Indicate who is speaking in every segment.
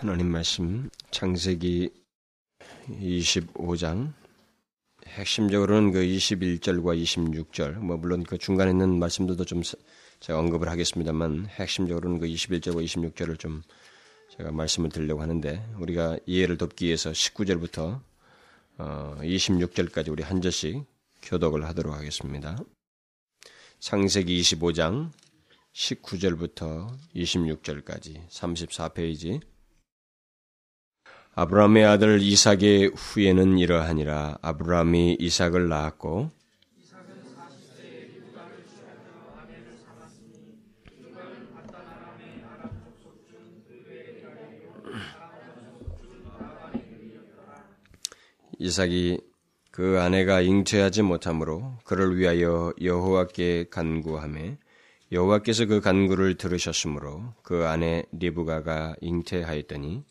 Speaker 1: 하나님 말씀 창세기 25장. 핵심적으로는 그 21절과 26절. 뭐 물론 그 중간에 있는 말씀들도 좀 제가 언급을 하겠습니다만 핵심적으로는 그 21절과 26절을 좀 제가 말씀을 드리려고 하는데 우리가 이해를 돕기 위해서 19절부터 26절까지 어, 우리 한 절씩 교독을 하도록 하겠습니다. 창세기 25장 19절부터 26절까지 34페이지 아브라함의 아들 이삭의 후예는 이러하니라. 아브라함이 이삭을 낳았고 이삭이 그 아내가 잉태하지 못하므로 그를 위하여 여호와께 간구하매 여호와께서 그 간구를 들으셨으므로 그 아내 리브가가 잉태하였더니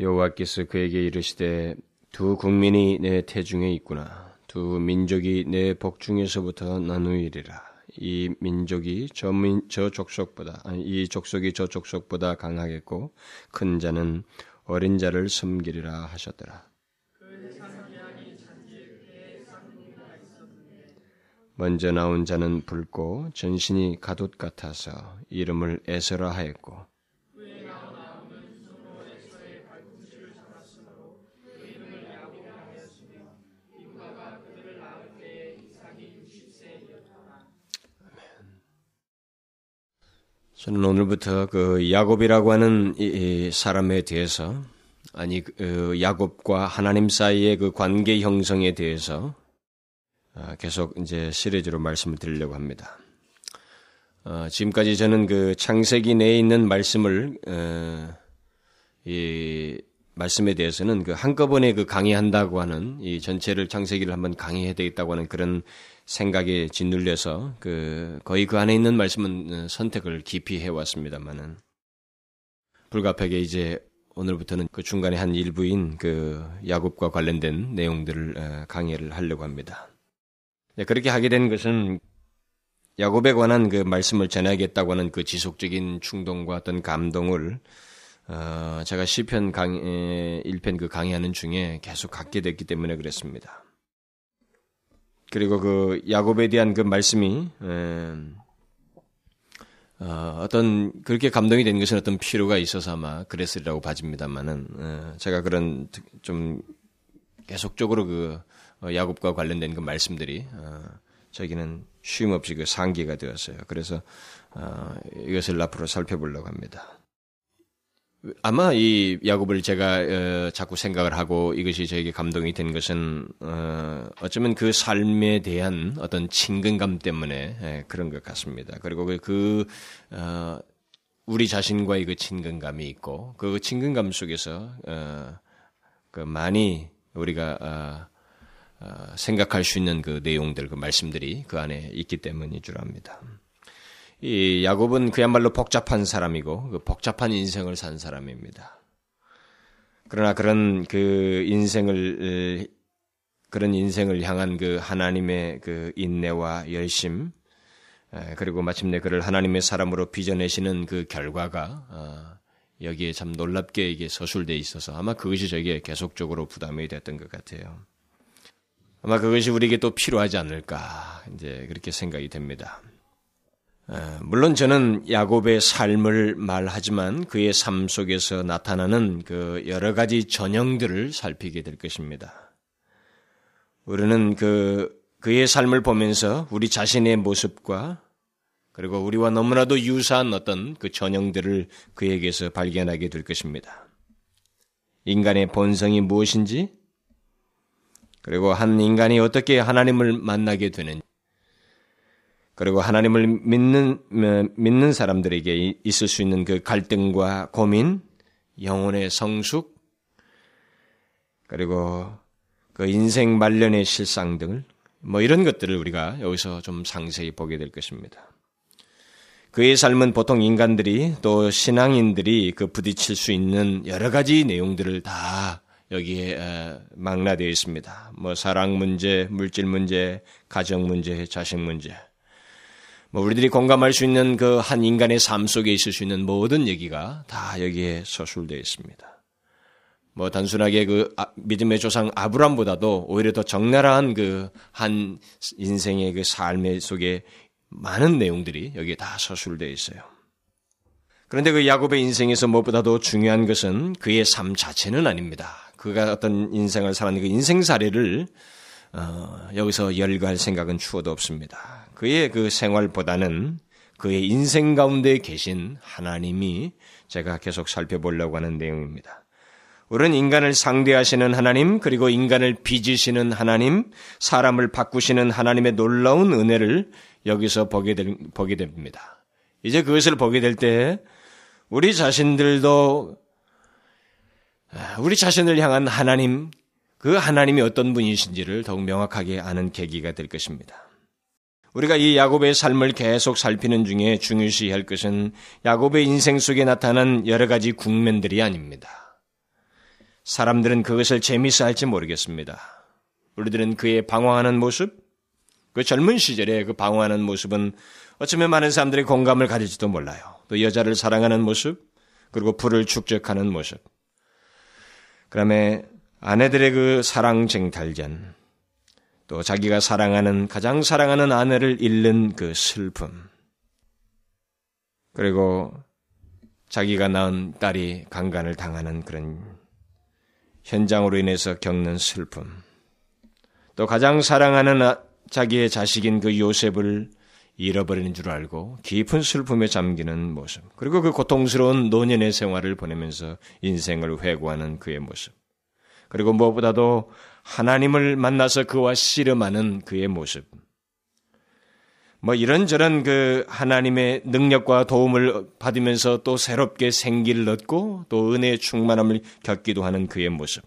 Speaker 1: 여호와께서 그에게 이르시되 두 국민이 내 태중에 있구나 두 민족이 내 복중에서부터 나누이리라 이 민족이 저, 민, 저 족속보다 아니, 이 족속이 저 족속보다 강하겠고 큰 자는 어린 자를 섬기리라 하셨더라. 먼저 나온 자는 붉고 전신이 가돛 같아서 이름을 에서라 하였고 저는 오늘부터 그 야곱이라고 하는 이 사람에 대해서 아니 그 야곱과 하나님 사이의 그 관계 형성에 대해서 아, 계속 이제 시리즈로 말씀을 드리려고 합니다. 어, 지금까지 저는 그 창세기 내에 있는 말씀을 어, 이 말씀에 대해서는 그 한꺼번에 그 강의한다고 하는 이 전체를 창세기를 한번 강의해야 되겠다고 하는 그런 생각에 짓눌려서 그 거의 그 안에 있는 말씀은 어, 선택을 깊이 해왔습니다만은 불가피하게 이제 오늘부터는 그 중간에 한 일부인 그 야곱과 관련된 내용들을 어, 강의를 하려고 합니다. 네, 그렇게 하게 된 것은 야곱에 관한 그 말씀을 전하겠다고 하는 그 지속적인 충동과 어떤 감동을 어, 제가 시편 강 1편 그 강의하는 중에 계속 갖게 됐기 때문에 그랬습니다. 그리고 그 야곱에 대한 그 말씀이 어, 떤 그렇게 감동이 된 것은 어떤 필요가 있어서 아마 그랬으리라고 봐집니다만은 제가 그런 좀 계속적으로 그 어, 야곱과 관련된 그 말씀들이 어, 저기는 쉼 없이 그 상기가 되었어요. 그래서 이것을 앞으로 살펴보려고 합니다. 아마 이 야곱을 제가 어, 자꾸 생각을 하고 이것이 저에게 감동이 된 것은 어, 어쩌면 그 삶에 대한 어떤 친근감 때문에 예, 그런 것 같습니다. 그리고 그, 그 어, 우리 자신과의 그 친근감이 있고 그 친근감 속에서 어, 그 많이 우리가 어, 어, 생각할 수 있는 그 내용들, 그 말씀들이 그 안에 있기 때문인 줄 압니다. 이 야곱은 그야말로 복잡한 사람이고 그 복잡한 인생을 산 사람입니다. 그러나 그런 그 인생을 그런 인생을 향한 그 하나님의 그 인내와 열심 그리고 마침내 그를 하나님의 사람으로 빚어내시는 그 결과가 어, 여기에 참 놀랍게 이게 서술돼 있어서 아마 그것이 저에게 계속적으로 부담이 됐던 것 같아요. 아마 그것이 우리에게 또 필요하지 않을까 이제 그렇게 생각이 됩니다. 물론 저는 야곱의 삶을 말하지만 그의 삶 속에서 나타나는 그 여러 가지 전형들을 살피게 될 것입니다. 우리는 그 그의 삶을 보면서 우리 자신의 모습과 그리고 우리와 너무나도 유사한 어떤 그 전형들을 그에게서 발견하게 될 것입니다. 인간의 본성이 무엇인지, 그리고 한 인간이 어떻게 하나님을 만나게 되는지, 그리고 하나님을 믿는, 믿는 사람들에게 있을 수 있는 그 갈등과 고민, 영혼의 성숙, 그리고 그 인생 말년의 실상 등을 뭐 이런 것들을 우리가 여기서 좀 상세히 보게 될 것입니다. 그의 삶은 보통 인간들이 또 신앙인들이 그 부딪힐 수 있는 여러 가지 내용들을 다 여기에 망라되어 있습니다. 뭐 사랑 문제, 물질 문제, 가정 문제, 자식 문제. 뭐 우리들이 공감할 수 있는 그 한 인간의 삶 속에 있을 수 있는 모든 얘기가 다 여기에 서술되어 있습니다. 뭐 단순하게 그 아, 믿음의 조상 아브람보다도 오히려 더 적나라한 그 한 인생의 그 삶의 속에 많은 내용들이 여기에 다 서술되어 있어요. 그런데 그 야곱의 인생에서 무엇보다도 중요한 것은 그의 삶 자체는 아닙니다. 그가 어떤 인생을 살았는 그 인생 사례를 어, 여기서 열거할 생각은 추워도 없습니다. 그의 그 생활보다는 그의 인생 가운데 계신 하나님이 제가 계속 살펴보려고 하는 내용입니다. 우리는 인간을 상대하시는 하나님, 그리고 인간을 빚으시는 하나님, 사람을 바꾸시는 하나님의 놀라운 은혜를 여기서 보게, 될, 보게 됩니다. 이제 그것을 보게 될 때, 우리 자신들도, 우리 자신을 향한 하나님, 그 하나님이 어떤 분이신지를 더욱 명확하게 아는 계기가 될 것입니다. 우리가 이 야곱의 삶을 계속 살피는 중에 중요시할 것은 야곱의 인생 속에 나타난 여러 가지 국면들이 아닙니다. 사람들은 그것을 재미있어 할지 모르겠습니다. 우리들은 그의 방황하는 모습, 그 젊은 시절에 그 방황하는 모습은 어쩌면 많은 사람들이 공감을 가질지도 몰라요. 또 여자를 사랑하는 모습, 그리고 불을 축적하는 모습. 그 다음에 아내들의 그 사랑 쟁탈전, 또 자기가 사랑하는, 가장 사랑하는 아내를 잃는 그 슬픔, 그리고 자기가 낳은 딸이 강간을 당하는 그런 현장으로 인해서 겪는 슬픔, 또 가장 사랑하는 아, 자기의 자식인 그 요셉을 잃어버리는 줄 알고 깊은 슬픔에 잠기는 모습, 그리고 그 고통스러운 노년의 생활을 보내면서 인생을 회고하는 그의 모습, 그리고 무엇보다도 하나님을 만나서 그와 씨름하는 그의 모습. 뭐 이런저런 그 하나님의 능력과 도움을 받으면서 또 새롭게 생기를 얻고 또 은혜의 충만함을 겪기도 하는 그의 모습.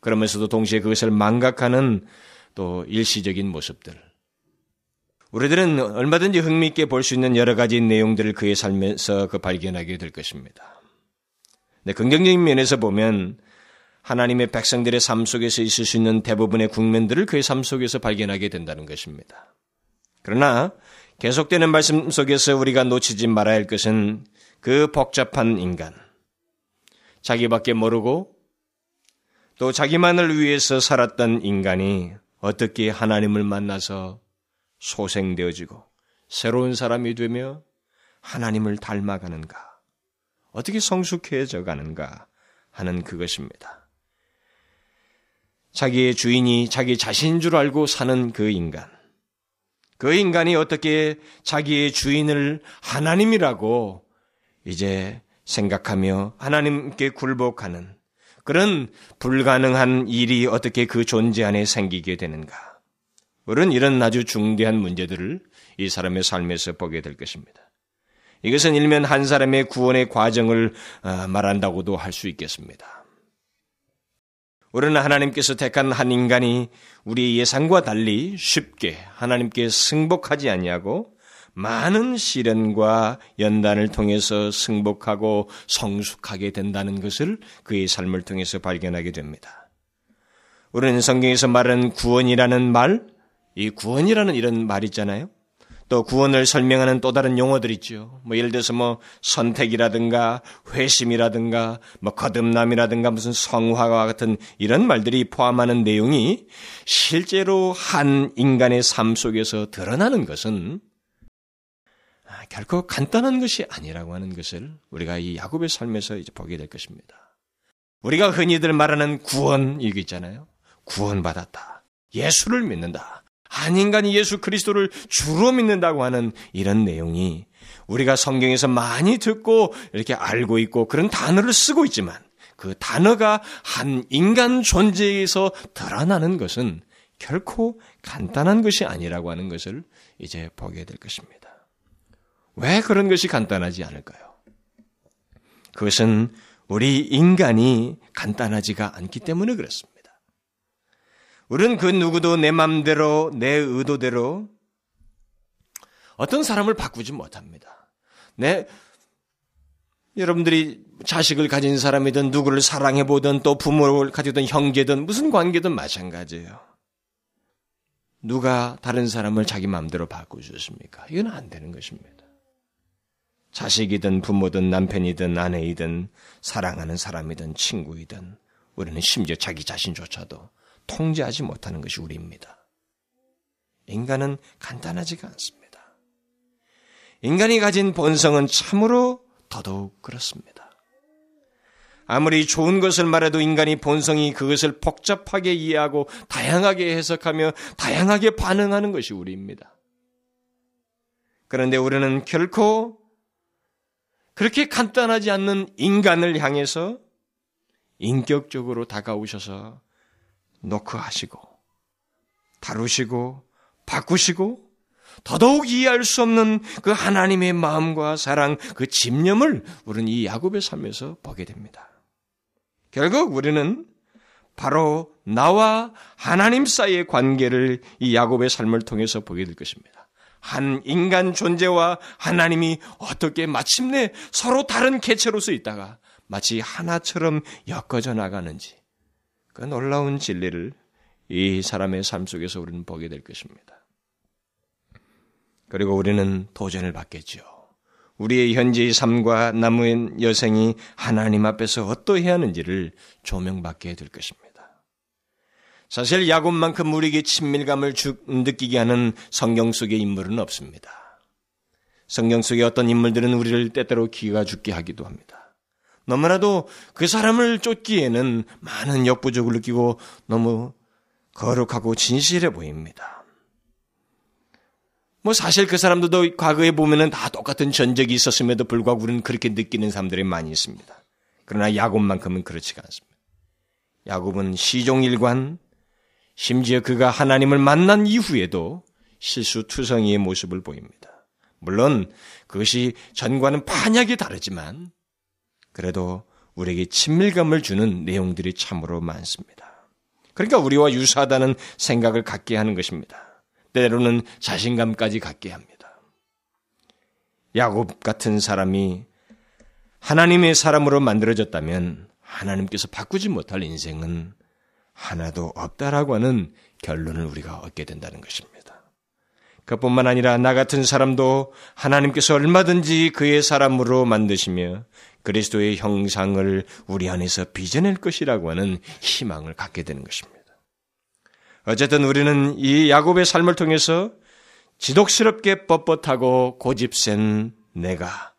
Speaker 1: 그러면서도 동시에 그것을 망각하는 또 일시적인 모습들. 우리들은 얼마든지 흥미있게 볼 수 있는 여러 가지 내용들을 그의 삶에서 그 발견하게 될 것입니다. 네, 긍정적인 면에서 보면 하나님의 백성들의 삶 속에서 있을 수 있는 대부분의 국면들을 그의 삶 속에서 발견하게 된다는 것입니다. 그러나 계속되는 말씀 속에서 우리가 놓치지 말아야 할 것은 그 복잡한 인간, 자기밖에 모르고 또 자기만을 위해서 살았던 인간이 어떻게 하나님을 만나서 소생되어지고 새로운 사람이 되며 하나님을 닮아가는가, 어떻게 성숙해져 가는가 하는 그것입니다. 자기의 주인이 자기 자신인 줄 알고 사는 그 인간. 그 인간이 어떻게 자기의 주인을 하나님이라고 이제 생각하며 하나님께 굴복하는 그런 불가능한 일이 어떻게 그 존재 안에 생기게 되는가. 우리는 이런 아주 중대한 문제들을 이 사람의 삶에서 보게 될 것입니다. 이것은 일면 한 사람의 구원의 과정을 어, 말한다고도 할 수 있겠습니다. 우리는 하나님께서 택한 한 인간이 우리 예상과 달리 쉽게 하나님께 승복하지 아니하고 많은 시련과 연단을 통해서 승복하고 성숙하게 된다는 것을 그의 삶을 통해서 발견하게 됩니다. 우리는 성경에서 말하는 구원이라는 말, 이 구원이라는 이런 말 있잖아요. 또 구원을 설명하는 또 다른 용어들 있죠. 뭐 예를 들어서 뭐 선택이라든가 회심이라든가 뭐 거듭남이라든가 무슨 성화와 같은 이런 말들이 포함하는 내용이 실제로 한 인간의 삶 속에서 드러나는 것은 아, 결코 간단한 것이 아니라고 하는 것을 우리가 이 야곱의 삶에서 이제 보게 될 것입니다. 우리가 흔히들 말하는 구원 이거 있잖아요. 구원받았다. 예수를 믿는다. 한 인간이 예수 그리스도를 주로 믿는다고 하는 이런 내용이 우리가 성경에서 많이 듣고 이렇게 알고 있고 그런 단어를 쓰고 있지만 그 단어가 한 인간 존재에서 드러나는 것은 결코 간단한 것이 아니라고 하는 것을 이제 보게 될 것입니다. 왜 그런 것이 간단하지 않을까요? 그것은 우리 인간이 간단하지가 않기 때문에 그렇습니다. 우리는 그 누구도 내 맘대로, 내 의도대로 어떤 사람을 바꾸지 못합니다. 내, 여러분들이 자식을 가진 사람이든 누구를 사랑해 보든 또 부모를 가지던 형제든 무슨 관계든 마찬가지예요. 누가 다른 사람을 자기 마음대로 바꾸셨습니까? 이건 안 되는 것입니다. 자식이든 부모든 남편이든 아내이든 사랑하는 사람이든 친구이든 우리는 심지어 자기 자신조차도 통제하지 못하는 것이 우리입니다. 인간은 간단하지가 않습니다. 인간이 가진 본성은 참으로 더더욱 그렇습니다. 아무리 좋은 것을 말해도 인간이 본성이 그것을 복잡하게 이해하고 다양하게 해석하며 다양하게 반응하는 것이 우리입니다. 그런데 우리는 결코 그렇게 간단하지 않는 인간을 향해서 인격적으로 다가오셔서 노크하시고 다루시고 바꾸시고 더더욱 이해할 수 없는 그 하나님의 마음과 사랑, 그 집념을 우리는 이 야곱의 삶에서 보게 됩니다. 결국 우리는 바로 나와 하나님 사이의 관계를 이 야곱의 삶을 통해서 보게 될 것입니다. 한 인간 존재와 하나님이 어떻게 마침내 서로 다른 개체로서 있다가 마치 하나처럼 엮어져 나가는지 그 놀라운 진리를 이 사람의 삶 속에서 우리는 보게 될 것입니다. 그리고 우리는 도전을 받겠죠. 우리의 현재의 삶과 남은 여생이 하나님 앞에서 어떠해야 하는지를 조명받게 될 것입니다. 사실 야곱만큼 우리에게 친밀감을 주, 느끼게 하는 성경 속의 인물은 없습니다. 성경 속의 어떤 인물들은 우리를 때때로 기가 죽게 하기도 합니다. 너무나도 그 사람을 쫓기에는 많은 역부족을 느끼고 너무 거룩하고 진실해 보입니다. 뭐 사실 그 사람들도 과거에 보면은 다 똑같은 전적이 있었음에도 불구하고 우리는 그렇게 느끼는 사람들이 많이 있습니다. 그러나 야곱만큼은 그렇지가 않습니다. 야곱은 시종일관, 심지어 그가 하나님을 만난 이후에도 실수투성이의 모습을 보입니다. 물론 그것이 전과는 반약이 다르지만 그래도 우리에게 친밀감을 주는 내용들이 참으로 많습니다. 그러니까 우리와 유사하다는 생각을 갖게 하는 것입니다. 때로는 자신감까지 갖게 합니다. 야곱 같은 사람이 하나님의 사람으로 만들어졌다면 하나님께서 바꾸지 못할 인생은 하나도 없다라고 하는 결론을 우리가 얻게 된다는 것입니다. 그뿐만 아니라 나 같은 사람도 하나님께서 얼마든지 그의 사람으로 만드시며 그리스도의 형상을 우리 안에서 빚어낼 것이라고 하는 희망을 갖게 되는 것입니다. 어쨌든 우리는 이 야곱의 삶을 통해서 지독스럽게 뻣뻣하고 고집센 내가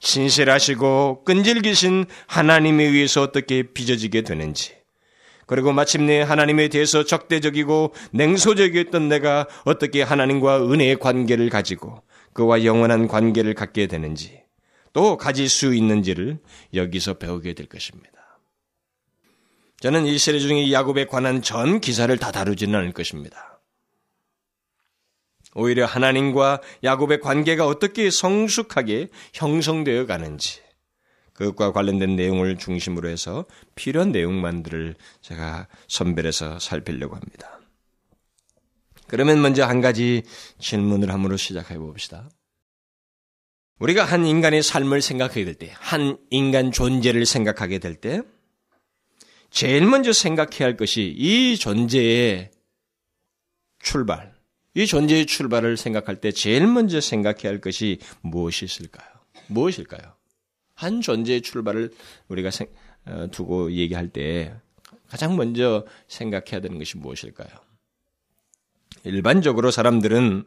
Speaker 1: 신실하시고 끈질기신 하나님에 의해서 어떻게 빚어지게 되는지 그리고 마침내 하나님에 대해서 적대적이고 냉소적이었던 내가 어떻게 하나님과 은혜의 관계를 가지고 그와 영원한 관계를 갖게 되는지 또 가질 수 있는지를 여기서 배우게 될 것입니다. 저는 이 시리즈 중에 야곱에 관한 전 기사를 다 다루지는 않을 것입니다. 오히려 하나님과 야곱의 관계가 어떻게 성숙하게 형성되어 가는지 그것과 관련된 내용을 중심으로 해서 필요한 내용만들을 제가 선별해서 살피려고 합니다. 그러면 먼저 한 가지 질문을 함으로 시작해 봅시다. 우리가 한 인간의 삶을 생각하게 될 때, 한 인간 존재를 생각하게 될 때 제일 먼저 생각해야 할 것이 이 존재의 출발, 이 존재의 출발을 생각할 때 제일 먼저 생각해야 할 것이 무엇이 있을까요? 무엇일까요? 한 존재의 출발을 우리가 어, 두고 얘기할 때 가장 먼저 생각해야 되는 것이 무엇일까요? 일반적으로 사람들은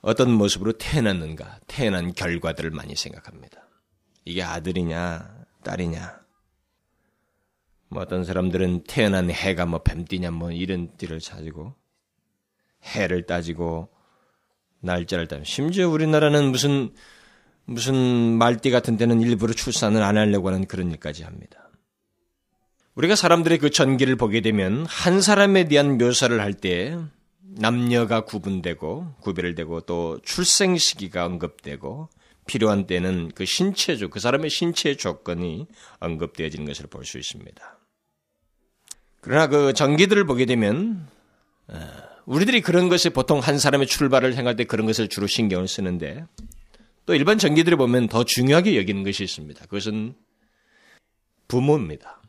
Speaker 1: 어떤 모습으로 태어났는가, 태어난 결과들을 많이 생각합니다. 이게 아들이냐, 딸이냐, 뭐 어떤 사람들은 태어난 해가 뭐 뱀띠냐 뭐 이런 띠를 찾고 해를 따지고 날짜를 따 심지어 우리나라는 무슨 무슨 말띠 같은 데는 일부러 출산을 안 하려고 하는 그런 일까지 합니다. 우리가 사람들의 그 전기를 보게 되면 한 사람에 대한 묘사를 할 때 남녀가 구분되고 구별되고 또 출생 시기가 언급되고 필요한 때는 그 신체적 그 사람의 신체 조건이 언급되어지는 것을 볼 수 있습니다. 그러나 그 전기들을 보게 되면 우리들이 그런 것이 보통 한 사람의 출발을 생각할 때 그런 것을 주로 신경을 쓰는데 또 일반 전기들이 보면 더 중요하게 여기는 것이 있습니다. 그것은 부모입니다.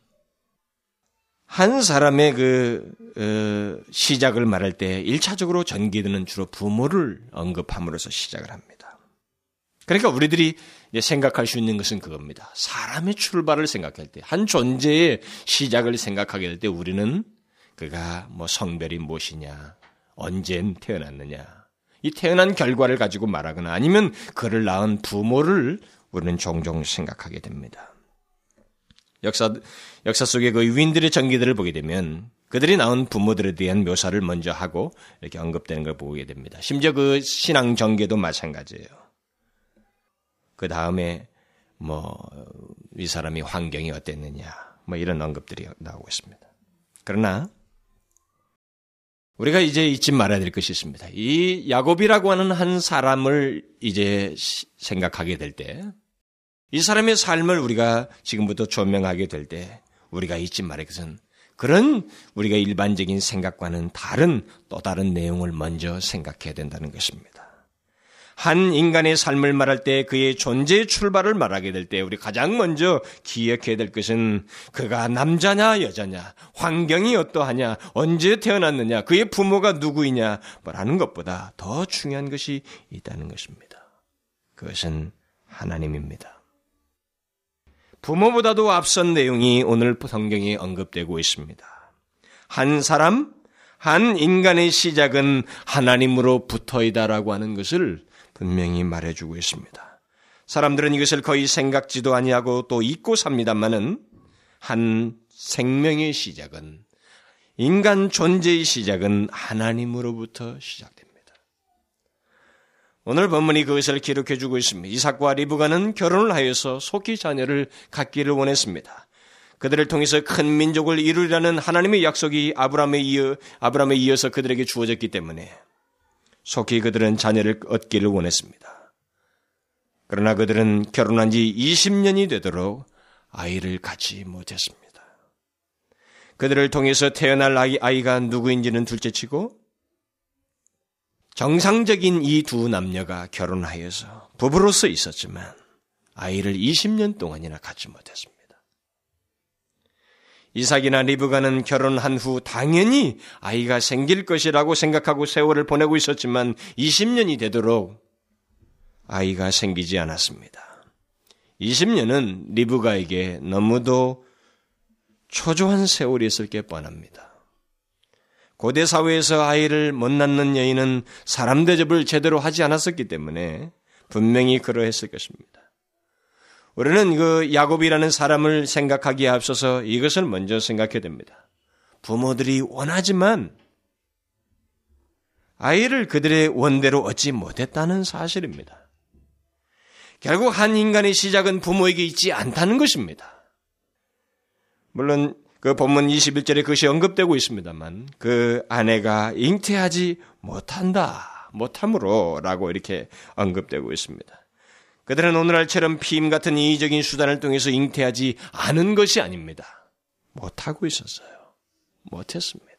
Speaker 1: 한 사람의 그 어, 시작을 말할 때 1차적으로 전기들은 주로 부모를 언급함으로써 시작을 합니다. 그러니까 우리들이 생각할 수 있는 것은 그겁니다. 사람의 출발을 생각할 때, 한 존재의 시작을 생각하게 될 때 우리는 그가 뭐 성별이 무엇이냐, 언제 태어났느냐, 이 태어난 결과를 가지고 말하거나 아니면 그를 낳은 부모를 우리는 종종 생각하게 됩니다. 역사, 역사 속의 그 위인들의 전기들을 보게 되면 그들이 낳은 부모들에 대한 묘사를 먼저 하고 이렇게 언급되는 걸 보게 됩니다. 심지어 그 신앙 전개도 마찬가지예요. 그 다음에 뭐 이 사람이 환경이 어땠느냐 뭐 이런 언급들이 나오고 있습니다. 그러나 우리가 이제 잊지 말아야 될 것이 있습니다. 이 야곱이라고 하는 한 사람을 이제 생각하게 될 때, 이 사람의 삶을 우리가 지금부터 조명하게 될 때, 우리가 잊지 말아야 것은 그런 우리가 일반적인 생각과는 다른 또 다른 내용을 먼저 생각해야 된다는 것입니다. 한 인간의 삶을 말할 때 그의 존재의 출발을 말하게 될 때 우리 가장 먼저 기억해야 될 것은 그가 남자냐 여자냐 환경이 어떠하냐 언제 태어났느냐 그의 부모가 누구이냐 뭐라는 것보다 더 중요한 것이 있다는 것입니다. 그것은 하나님입니다. 부모보다도 앞선 내용이 오늘 성경에 언급되고 있습니다. 한 사람, 한 인간의 시작은 하나님으로 붙어이다라고 하는 것을 분명히 말해주고 있습니다. 사람들은 이것을 거의 생각지도 아니하고 또 잊고 삽니다만은 한 생명의 시작은 인간 존재의 시작은 하나님으로부터 시작됩니다. 오늘 본문이 그것을 기록해 주고 있습니다. 이삭과 리브가는 결혼을 하여서 속히 자녀를 갖기를 원했습니다. 그들을 통해서 큰 민족을 이루리라는 하나님의 약속이 아브라함에 이어 아브라함에 이어서 그들에게 주어졌기 때문에 속히 그들은 자녀를 얻기를 원했습니다. 그러나 그들은 결혼한 지 20년이 되도록 아이를 갖지 못했습니다. 그들을 통해서 태어날 아이, 아이가 누구인지는 둘째치고 정상적인 이 두 남녀가 결혼하여서 부부로서 있었지만 아이를 20년 동안이나 갖지 못했습니다. 이삭이나 리브가는 결혼한 후 당연히 아이가 생길 것이라고 생각하고 세월을 보내고 있었지만 20년이 되도록 아이가 생기지 않았습니다. 20년은 리브가에게 너무도 초조한 세월이 있을 게 뻔합니다. 고대 사회에서 아이를 못 낳는 여인은 사람 대접을 제대로 하지 않았었기 때문에 분명히 그러했을 것입니다. 우리는 그 야곱이라는 사람을 생각하기에 앞서서 이것을 먼저 생각해야 됩니다. 부모들이 원하지만 아이를 그들의 원대로 얻지 못했다는 사실입니다. 결국 한 인간의 시작은 부모에게 있지 않다는 것입니다. 물론 그 본문 21절에 그것이 언급되고 있습니다만 그 아내가 잉태하지 못한다, 못함으로 라고 이렇게 언급되고 있습니다. 그들은 오늘날처럼 피임 같은 이의적인 수단을 통해서 잉태하지 않은 것이 아닙니다. 못하고 있었어요. 못했습니다.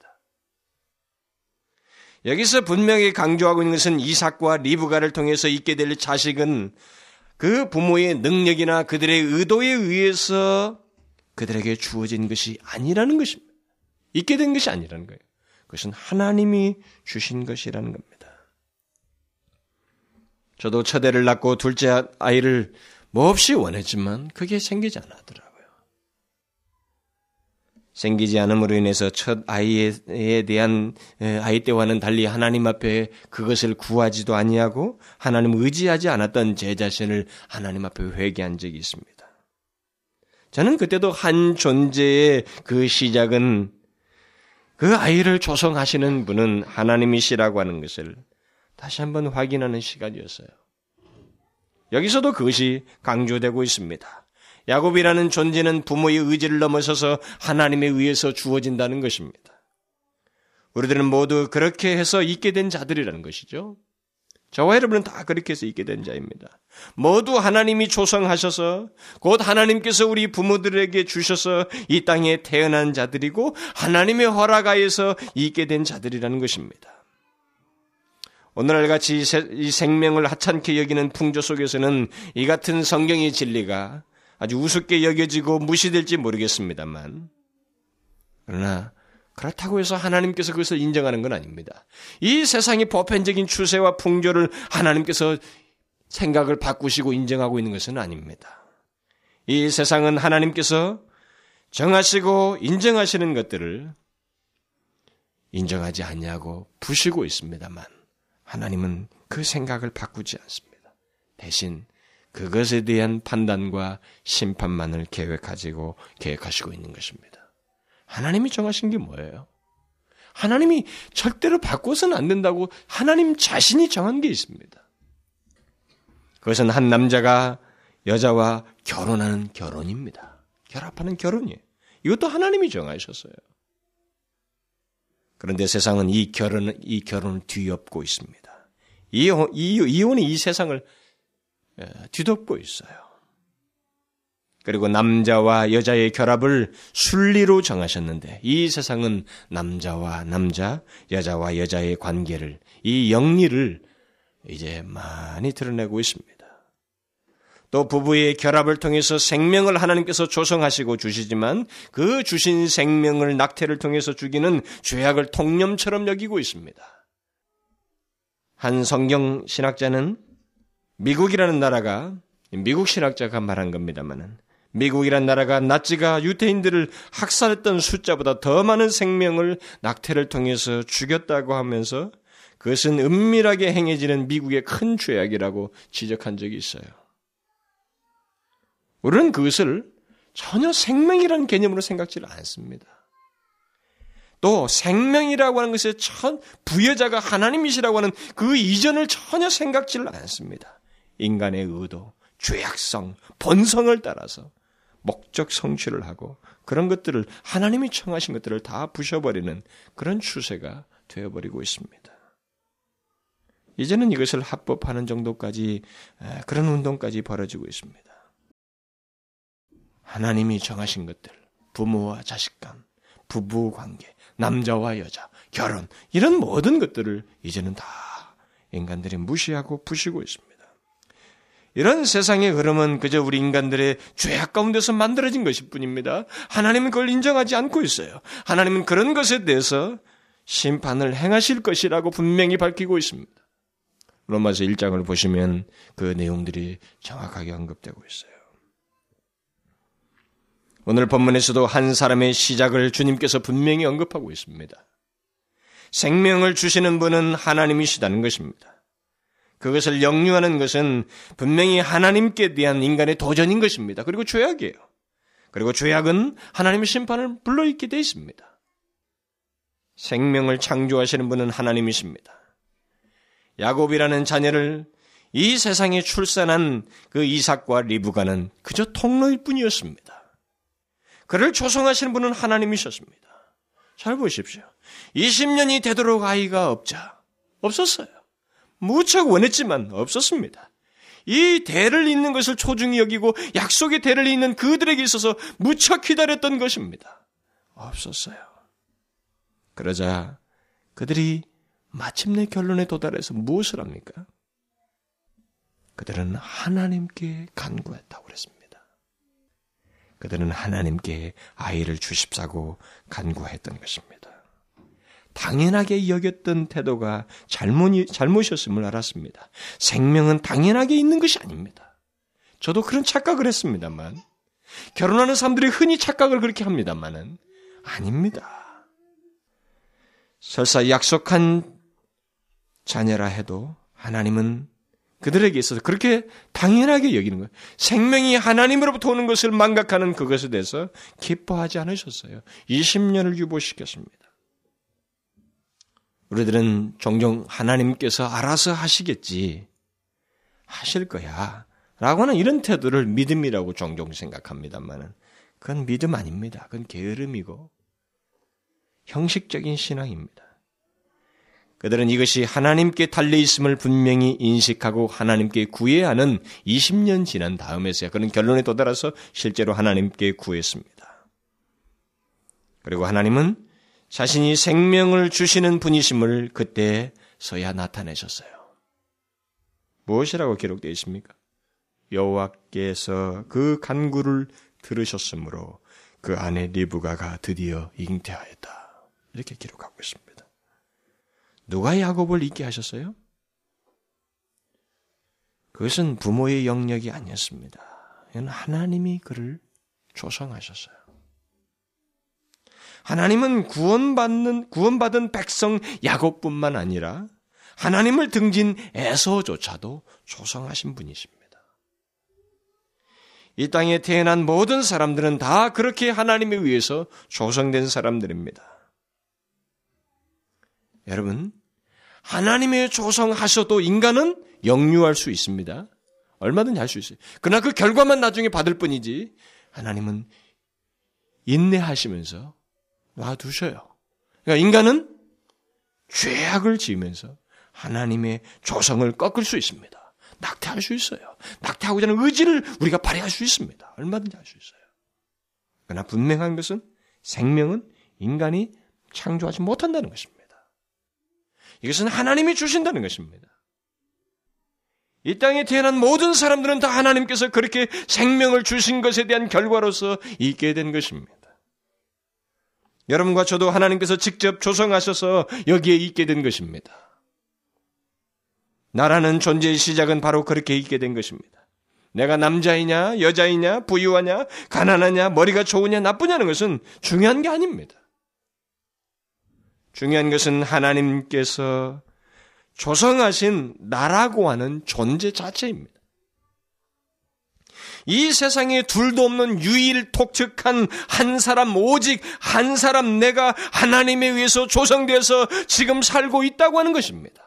Speaker 1: 여기서 분명히 강조하고 있는 것은 이삭과 리브가를 통해서 있게 될 자식은 그 부모의 능력이나 그들의 의도에 의해서 그들에게 주어진 것이 아니라는 것입니다. 있게 된 것이 아니라는 거예요. 그것은 하나님이 주신 것이라는 겁니다. 저도 첫애를 낳고 둘째 아이를 몹시 원했지만 그게 생기지 않았더라고요. 생기지 않음으로 인해서 첫 아이에 대한 아이 때와는 달리 하나님 앞에 그것을 구하지도 아니하고 하나님 의지하지 않았던 제 자신을 하나님 앞에 회개한 적이 있습니다. 저는 그때도 한 존재의 그 시작은 그 아이를 조성하시는 분은 하나님이시라고 하는 것을 다시 한번 확인하는 시간이었어요. 여기서도 그것이 강조되고 있습니다. 야곱이라는 존재는 부모의 의지를 넘어서서 하나님에 의해서 주어진다는 것입니다. 우리들은 모두 그렇게 해서 있게 된 자들이라는 것이죠. 저와 여러분은 다 그렇게 해서 있게 된 자입니다. 모두 하나님이 조성하셔서 곧 하나님께서 우리 부모들에게 주셔서 이 땅에 태어난 자들이고 하나님의 허락하에서 있게 된 자들이라는 것입니다. 오늘날 같이 이 생명을 하찮게 여기는 풍조 속에서는 이 같은 성경의 진리가 아주 우습게 여겨지고 무시될지 모르겠습니다만, 그러나 그렇다고 해서 하나님께서 그것을 인정하는 건 아닙니다. 이 세상의 보편적인 추세와 풍조를 하나님께서 생각을 바꾸시고 인정하고 있는 것은 아닙니다. 이 세상은 하나님께서 정하시고 인정하시는 것들을 인정하지 않냐고 부시고 있습니다만 하나님은 그 생각을 바꾸지 않습니다. 대신 그것에 대한 판단과 심판만을 계획하시고 계획하시고 있는 것입니다. 하나님이 정하신 게 뭐예요? 하나님이 절대로 바꿔서는 안 된다고 하나님 자신이 정한 게 있습니다. 그것은 한 남자가 여자와 결혼하는 결혼입니다. 결합하는 결혼이에요. 이것도 하나님이 정하셨어요. 그런데 세상은 이 결혼, 이 결혼을 뒤엎고 있습니다. 이혼, 이혼이 이 세상을 뒤덮고 있어요. 그리고 남자와 여자의 결합을 순리로 정하셨는데 이 세상은 남자와 남자, 여자와 여자의 관계를 이 영리를 이제 많이 드러내고 있습니다. 또 부부의 결합을 통해서 생명을 하나님께서 조성하시고 주시지만 그 주신 생명을 낙태를 통해서 죽이는 죄악을 통념처럼 여기고 있습니다. 한 성경 신학자는 미국이라는 나라가 미국 신학자가 말한 겁니다만은 미국이란 나라가 나치가 유태인들을 학살했던 숫자보다 더 많은 생명을 낙태를 통해서 죽였다고 하면서 그것은 은밀하게 행해지는 미국의 큰 죄악이라고 지적한 적이 있어요. 우리는 그것을 전혀 생명이라는 개념으로 생각지를 않습니다. 또 생명이라고 하는 것에 천 부여자가 하나님이시라고 하는 그 이전을 전혀 생각지를 않습니다. 인간의 의도, 죄악성, 본성을 따라서 목적 성취를 하고 그런 것들을 하나님이 청하신 것들을 다 부셔버리는 그런 추세가 되어버리고 있습니다. 이제는 이것을 합법하는 정도까지 그런 운동까지 벌어지고 있습니다. 하나님이 정하신 것들, 부모와 자식 간, 부부 관계, 남자와 여자, 결혼, 이런 모든 것들을 이제는 다 인간들이 무시하고 부시고 있습니다. 이런 세상의 흐름은 그저 우리 인간들의 죄악 가운데서 만들어진 것일 뿐입니다. 하나님은 그걸 인정하지 않고 있어요. 하나님은 그런 것에 대해서 심판을 행하실 것이라고 분명히 밝히고 있습니다. 로마서 1장을 보시면 그 내용들이 정확하게 언급되고 있어요. 오늘 본문에서도 한 사람의 시작을 주님께서 분명히 언급하고 있습니다. 생명을 주시는 분은 하나님이시다는 것입니다. 그것을 영유하는 것은 분명히 하나님께 대한 인간의 도전인 것입니다. 그리고 죄악이에요. 그리고 죄악은 하나님의 심판을 불러있게 되어 있습니다. 생명을 창조하시는 분은 하나님이십니다. 야곱이라는 자녀를 이 세상에 출산한 그 이삭과 리브가는 그저 통로일 뿐이었습니다. 그를 조성하시는 분은 하나님이셨습니다. 잘 보십시오. 20년이 되도록 아이가 없자. 없었어요. 무척 원했지만 없었습니다. 이 대를 잇는 것을 초중히 여기고 약속의 대를 잇는 그들에게 있어서 무척 기다렸던 것입니다. 없었어요. 그러자 그들이 마침내 결론에 도달해서 무엇을 합니까? 그들은 하나님께 간구했다고 그랬습니다. 그들은 하나님께 아이를 주십사고 간구했던 것입니다. 당연하게 여겼던 태도가 잘못이, 잘못이었음을 알았습니다. 생명은 당연하게 있는 것이 아닙니다. 저도 그런 착각을 했습니다만, 결혼하는 사람들이 흔히 착각을 그렇게 합니다만은, 아닙니다. 설사 약속한 자녀라 해도 하나님은 그들에게 있어서 그렇게 당연하게 여기는 거예요. 생명이 하나님으로부터 오는 것을 망각하는 그것에 대해서 기뻐하지 않으셨어요. 20년을 유보시켰습니다. 우리들은 종종 하나님께서 알아서 하시겠지. 하실 거야. 라고 하는 이런 태도를 믿음이라고 종종 생각합니다만은 그건 믿음 아닙니다. 그건 게으름이고 형식적인 신앙입니다. 그들은 이것이 하나님께 달려 있음을 분명히 인식하고 하나님께 구해야 하는 20년 지난 다음에서야 그런 결론에 도달해서 실제로 하나님께 구했습니다. 그리고 하나님은 자신이 생명을 주시는 분이심을 그때 서야 나타내셨어요. 무엇이라고 기록되어 있습니까? 여호와께서 그 간구를 들으셨으므로 그 아내 리브가가 드디어 잉태하였다. 이렇게 기록하고 있습니다. 누가 야곱을 잊게 하셨어요? 그것은 부모의 영역이 아니었습니다. 하나님이 그를 조성하셨어요. 하나님은 구원받는 구원받은 백성 야곱뿐만 아니라 하나님을 등진 에서조차도 조성하신 분이십니다. 이 땅에 태어난 모든 사람들은 다 그렇게 하나님에 의해서 조성된 사람들입니다. 여러분, 하나님의 조성하셔도 인간은 영유할 수 있습니다. 얼마든지 할 수 있어요. 그러나 그 결과만 나중에 받을 뿐이지 하나님은 인내하시면서 놔두셔요. 그러니까 인간은 죄악을 지으면서 하나님의 조성을 꺾을 수 있습니다. 낙태할 수 있어요. 낙태하고자 하는 의지를 우리가 발휘할 수 있습니다. 얼마든지 할 수 있어요. 그러나 분명한 것은 생명은 인간이 창조하지 못한다는 것입니다. 이것은 하나님이 주신다는 것입니다. 이 땅에 태어난 모든 사람들은 다 하나님께서 그렇게 생명을 주신 것에 대한 결과로서 있게 된 것입니다. 여러분과 저도 하나님께서 직접 조성하셔서 여기에 있게 된 것입니다. 나라는 존재의 시작은 바로 그렇게 있게 된 것입니다. 내가 남자이냐, 여자이냐, 부유하냐, 가난하냐, 머리가 좋으냐, 나쁘냐는 것은 중요한 게 아닙니다. 중요한 것은 하나님께서 조성하신 나라고 하는 존재 자체입니다. 이 세상에 둘도 없는 유일 독특한 한 사람, 오직 한 사람 내가 하나님에 의해서 조성되어서 지금 살고 있다고 하는 것입니다.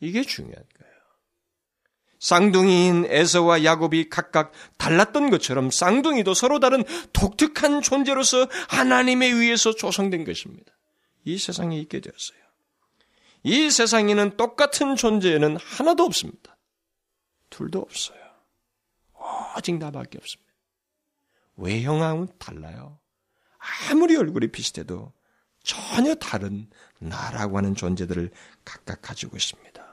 Speaker 1: 이게 중요한 거예요. 쌍둥이인 에서와 야곱이 각각 달랐던 것처럼 쌍둥이도 서로 다른 독특한 존재로서 하나님에 의해서 조성된 것입니다. 이 세상에 있게 되었어요. 이 세상에는 똑같은 존재는 하나도 없습니다. 둘도 없어요. 오직 나밖에 없습니다. 외형하고는 달라요. 아무리 얼굴이 비슷해도 전혀 다른 나라고 하는 존재들을 각각 가지고 있습니다.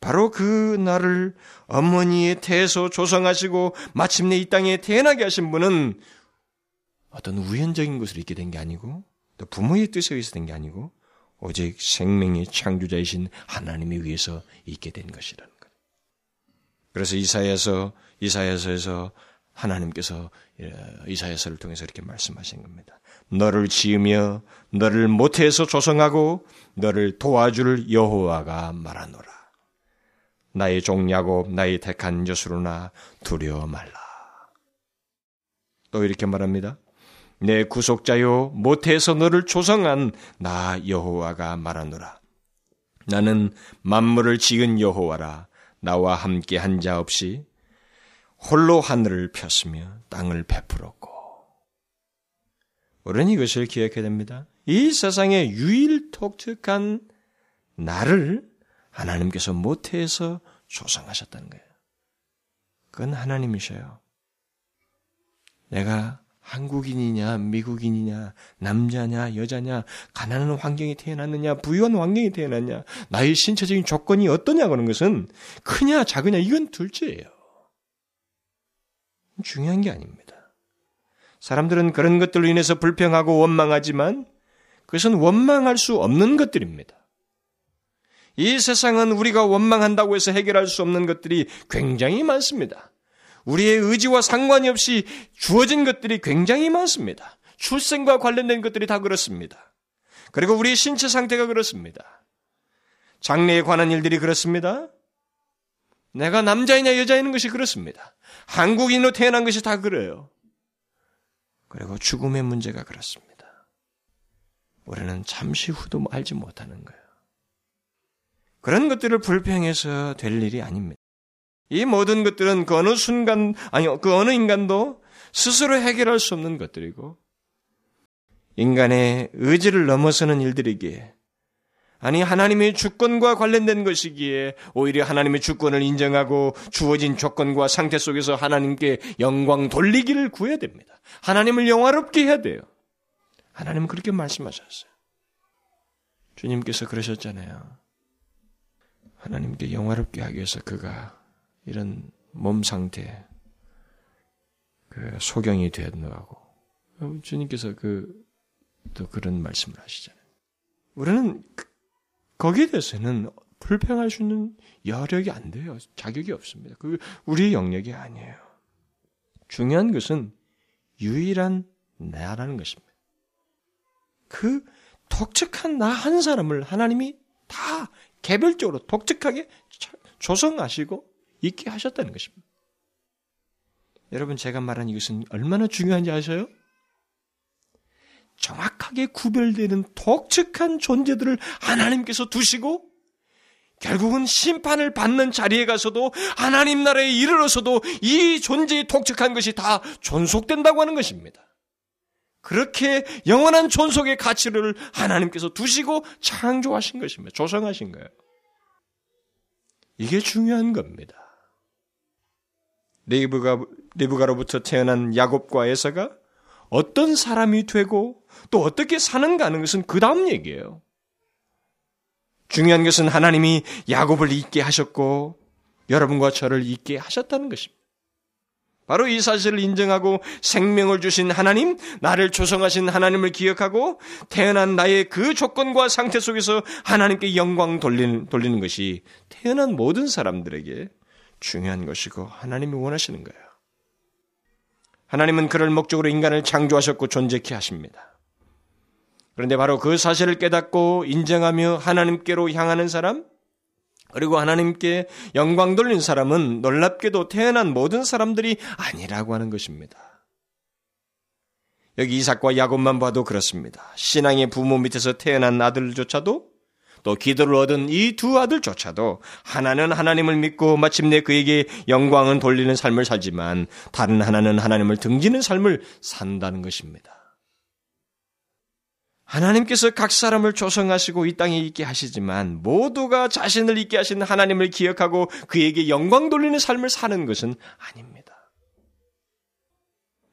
Speaker 1: 바로 그 나를 어머니의 태에서 조성하시고 마침내 이 땅에 태어나게 하신 분은 어떤 우연적인 것으로 있게 된 게 아니고 또 부모의 뜻에 의해서 된 게 아니고 오직 생명의 창조자이신 하나님에 의해서 있게 된 것이라는 것. 그래서 이사야서 이사야서에서 하나님께서 예, 이사야서를 통해서 이렇게 말씀하신 겁니다. 너를 지으며 너를 모태에서 조성하고 너를 도와줄 여호와가 말하노라. 나의 종 야곱 나의 택한 여수로나 두려워 말라. 또 이렇게 말합니다. 내 구속자요 모태에서 너를 조성한 나 여호와가 말하노라. 나는 만물을 지은 여호와라. 나와 함께 한 자 없이 홀로 하늘을 폈으며 땅을 베풀었고. 우리는 이것을 기억해야 됩니다. 이 세상에 유일 독특한 나를 하나님께서 모태에서 조성하셨다는 거예요. 그건 하나님이셔요. 내가 한국인이냐, 미국인이냐, 남자냐, 여자냐, 가난한 환경에 태어났느냐, 부유한 환경에 태어났냐, 나의 신체적인 조건이 어떠냐 하는 것은 크냐, 작으냐, 이건 둘째예요. 중요한 게 아닙니다. 사람들은 그런 것들로 인해서 불평하고 원망하지만 그것은 원망할 수 없는 것들입니다. 이 세상은 우리가 원망한다고 해서 해결할 수 없는 것들이 굉장히 많습니다. 우리의 의지와 상관이 없이 주어진 것들이 굉장히 많습니다. 출생과 관련된 것들이 다 그렇습니다. 그리고 우리 신체 상태가 그렇습니다. 장래에 관한 일들이 그렇습니다. 내가 남자이냐 여자이는 것이 그렇습니다. 한국인으로 태어난 것이 다 그래요. 그리고 죽음의 문제가 그렇습니다. 우리는 잠시 후도 알지 못하는 거예요. 그런 것들을 불평해서 될 일이 아닙니다. 이 모든 것들은 그 어느 순간, 아니, 그 어느 인간도 스스로 해결할 수 없는 것들이고, 인간의 의지를 넘어서는 일들이기에, 아니, 하나님의 주권과 관련된 것이기에, 오히려 하나님의 주권을 인정하고 주어진 조건과 상태 속에서 하나님께 영광 돌리기를 구해야 됩니다. 하나님을 영화롭게 해야 돼요. 하나님은 그렇게 말씀하셨어요. 주님께서 그러셨잖아요. 하나님께 영화롭게 하기 위해서 그가 이런 몸 상태, 그 소경이 되었노하고 주님께서 그 또 그런 말씀을 하시잖아요. 우리는 그, 거기에 대해서는 불평할 수 있는 여력이 안 돼요. 자격이 없습니다. 그 우리의 영역이 아니에요. 중요한 것은 유일한 나라는 것입니다. 그 독특한 나 한 사람을 하나님이 다 개별적으로 독특하게 조성하시고 있게 하셨다는 것입니다. 여러분 제가 말한 이것은 얼마나 중요한지 아세요? 정확하게 구별되는 독특한 존재들을 하나님께서 두시고 결국은 심판을 받는 자리에 가서도 하나님 나라에 이르러서도 이 존재의 독특한 것이 다 존속된다고 하는 것입니다. 그렇게 영원한 존속의 가치를 하나님께서 두시고 창조하신 것입니다. 조성하신 거예요. 이게 중요한 겁니다. 리브가, 리브가로부터 태어난 야곱과 에서가 어떤 사람이 되고 또 어떻게 사는가 하는 것은 그 다음 얘기예요. 중요한 것은 하나님이 야곱을 있게 하셨고 여러분과 저를 있게 하셨다는 것입니다. 바로 이 사실을 인정하고 생명을 주신 하나님, 나를 조성하신 하나님을 기억하고 태어난 나의 그 조건과 상태 속에서 하나님께 영광 돌리는, 돌리는 것이 태어난 모든 사람들에게 중요한 것이고 하나님이 원하시는 거예요. 하나님은 그럴 목적으로 인간을 창조하셨고 존재케 하십니다. 그런데 바로 그 사실을 깨닫고 인정하며 하나님께로 향하는 사람, 그리고 하나님께 영광 돌린 사람은 놀랍게도 태어난 모든 사람들이 아니라고 하는 것입니다. 여기 이삭과 야곱만 봐도 그렇습니다. 신앙의 부모 밑에서 태어난 아들조차도 또 기도를 얻은 이 두 아들조차도 하나는 하나님을 믿고 마침내 그에게 영광은 돌리는 삶을 살지만 다른 하나는 하나님을 등지는 삶을 산다는 것입니다. 하나님께서 각 사람을 조성하시고 이 땅에 있게 하시지만 모두가 자신을 있게 하신 하나님을 기억하고 그에게 영광 돌리는 삶을 사는 것은 아닙니다.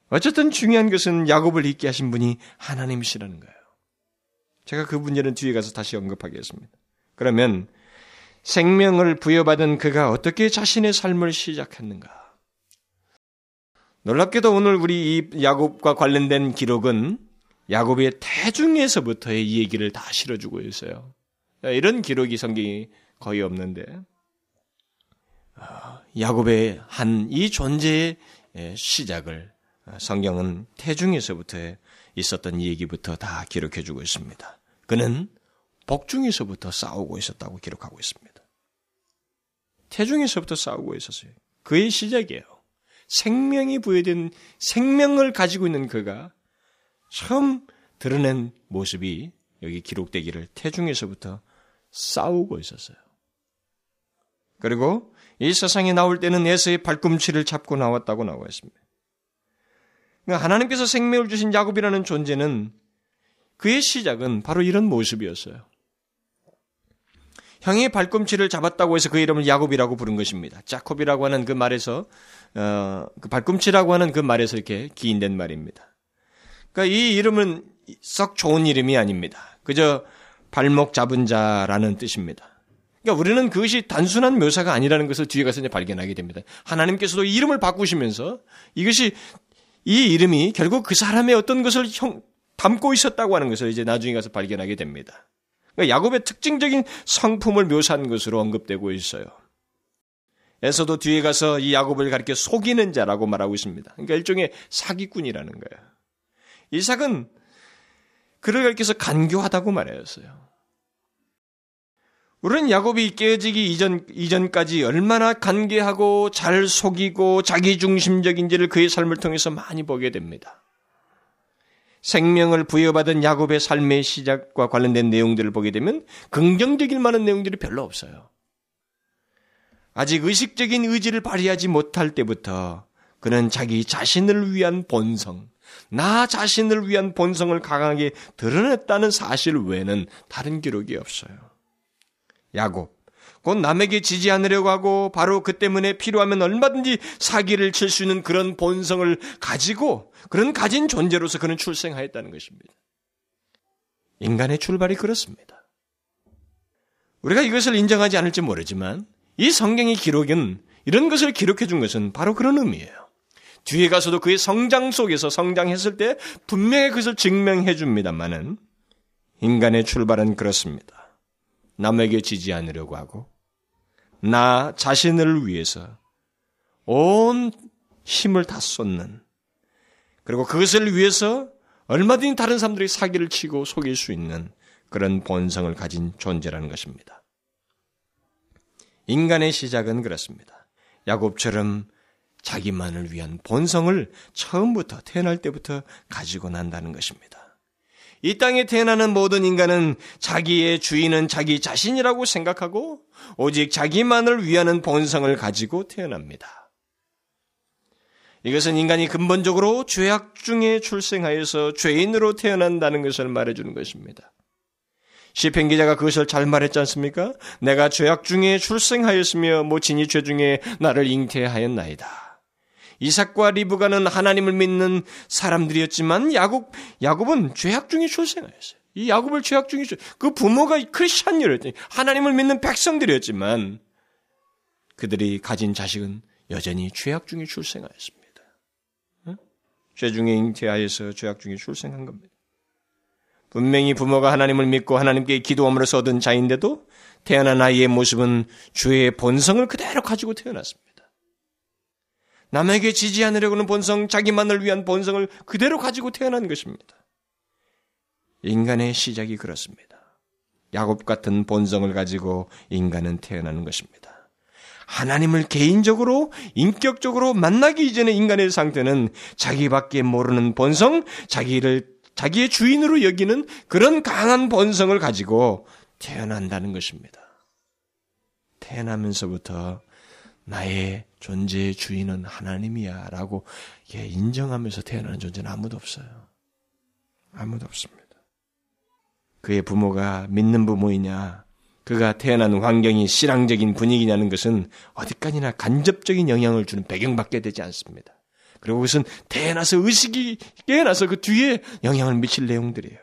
Speaker 1: 어쨌든 중요한 것은 야곱을 있게 하신 분이 하나님이시라는 거예요. 제가 그 문제는 뒤에 가서 다시 언급하겠습니다. 그러면 생명을 부여받은 그가 어떻게 자신의 삶을 시작했는가? 놀랍게도 오늘 우리 이 야곱과 관련된 기록은 야곱의 태중에서부터의 이 얘기를 다 실어주고 있어요. 이런 기록이 성경이 거의 없는데 아, 야곱의 한 이 존재의 시작을 성경은 태중에서부터 있었던 이 얘기부터 다 기록해 주고 있습니다. 그는 복중에서부터 싸우고 있었다고 기록하고 있습니다. 태중에서부터 싸우고 있었어요. 그의 시작이에요. 생명이 부여된 생명을 가지고 있는 그가 처음 드러낸 모습이 여기 기록되기를 태중에서부터 싸우고 있었어요. 그리고 이 세상에 나올 때는 에서의 발꿈치를 잡고 나왔다고 나와 있습니다. 그러니까 하나님께서 생명을 주신 야곱이라는 존재는 그의 시작은 바로 이런 모습이었어요. 형의 발꿈치를 잡았다고 해서 그 이름을 야곱이라고 부른 것입니다. 자콥이라고 하는 그 말에서 어, 그 발꿈치라고 하는 그 말에서 이렇게 기인된 말입니다. 그러니까 이 이름은 썩 좋은 이름이 아닙니다. 그저 발목 잡은 자라는 뜻입니다. 그러니까 우리는 그것이 단순한 묘사가 아니라는 것을 뒤에 가서 이제 발견하게 됩니다. 하나님께서도 이름을 바꾸시면서 이것이 이 이름이 결국 그 사람의 어떤 것을 형, 담고 있었다고 하는 것을 이제 나중에 가서 발견하게 됩니다. 그러니까 야곱의 특징적인 성품을 묘사한 것으로 언급되고 있어요. 에서도 뒤에 가서 이 야곱을 가리켜 속이는 자라고 말하고 있습니다. 그러니까 일종의 사기꾼이라는 거예요. 이삭은 그를 가리켜서 간교하다고 말했어요. 우리는 야곱이 깨지기 이전, 이전까지 얼마나 간계하고 잘 속이고 자기중심적인지를 그의 삶을 통해서 많이 보게 됩니다. 생명을 부여받은 야곱의 삶의 시작과 관련된 내용들을 보게 되면 긍정적일 만한 내용들이 별로 없어요. 아직 의식적인 의지를 발휘하지 못할 때부터 그는 자기 자신을 위한 본성, 나 자신을 위한 본성을 강하게 드러냈다는 사실 외에는 다른 기록이 없어요. 야곱. 곧 남에게 지지 않으려고 하고 바로 그 때문에 필요하면 얼마든지 사기를 칠 수 있는 그런 본성을 가지고 그런 가진 존재로서 그는 출생하였다는 것입니다. 인간의 출발이 그렇습니다. 우리가 이것을 인정하지 않을지 모르지만 이 성경의 기록은 이런 것을 기록해 준 것은 바로 그런 의미예요. 뒤에 가서도 그의 성장 속에서 성장했을 때 분명히 그것을 증명해 줍니다만은 인간의 출발은 그렇습니다. 남에게 지지 않으려고 하고 나 자신을 위해서 온 힘을 다 쏟는 그리고 그것을 위해서 얼마든지 다른 사람들이 사기를 치고 속일 수 있는 그런 본성을 가진 존재라는 것입니다. 인간의 시작은 그렇습니다. 야곱처럼 자기만을 위한 본성을 처음부터 태어날 때부터 가지고 난다는 것입니다. 이 땅에 태어나는 모든 인간은 자기의 주인은 자기 자신이라고 생각하고 오직 자기만을 위하는 본성을 가지고 태어납니다. 이것은 인간이 근본적으로 죄악 중에 출생하여서 죄인으로 태어난다는 것을 말해주는 것입니다. 시편 기자가 그것을 잘 말했지 않습니까? 내가 죄악 중에 출생하였으며 모친이 죄 중에 나를 잉태하였나이다. 이삭과 리브가는 하나님을 믿는 사람들이었지만 야곱 야곱은 죄악 중에 출생하였어요. 이 야곱을 죄악 중에 그 부모가 크리스천이었지 하나님을 믿는 백성들이었지만 그들이 가진 자식은 여전히 죄악 중에 출생하였습니다. 죄 중에 잉태하여서 죄악 중에 출생한 겁니다. 분명히 부모가 하나님을 믿고 하나님께 기도함으로써 얻은 자인데도 태어난 아이의 모습은 죄의 본성을 그대로 가지고 태어났습니다. 남에게 지지 않으려고는 본성, 자기만을 위한 본성을 그대로 가지고 태어난 것입니다. 인간의 시작이 그렇습니다. 야곱 같은 본성을 가지고 인간은 태어나는 것입니다. 하나님을 개인적으로, 인격적으로 만나기 이전의 인간의 상태는 자기밖에 모르는 본성, 자기를, 자기의 주인으로 여기는 그런 강한 본성을 가지고 태어난다는 것입니다. 태어나면서부터 나의 존재의 주인은 하나님이야 라고 인정하면서 태어나는 존재는 아무도 없어요. 아무도 없습니다. 그의 부모가 믿는 부모이냐, 그가 태어난 환경이 신앙적인 분위기냐는 것은 어디까지나 간접적인 영향을 주는 배경밖에 되지 않습니다. 그리고 그것은 태어나서 의식이 깨어나서 그 뒤에 영향을 미칠 내용들이에요.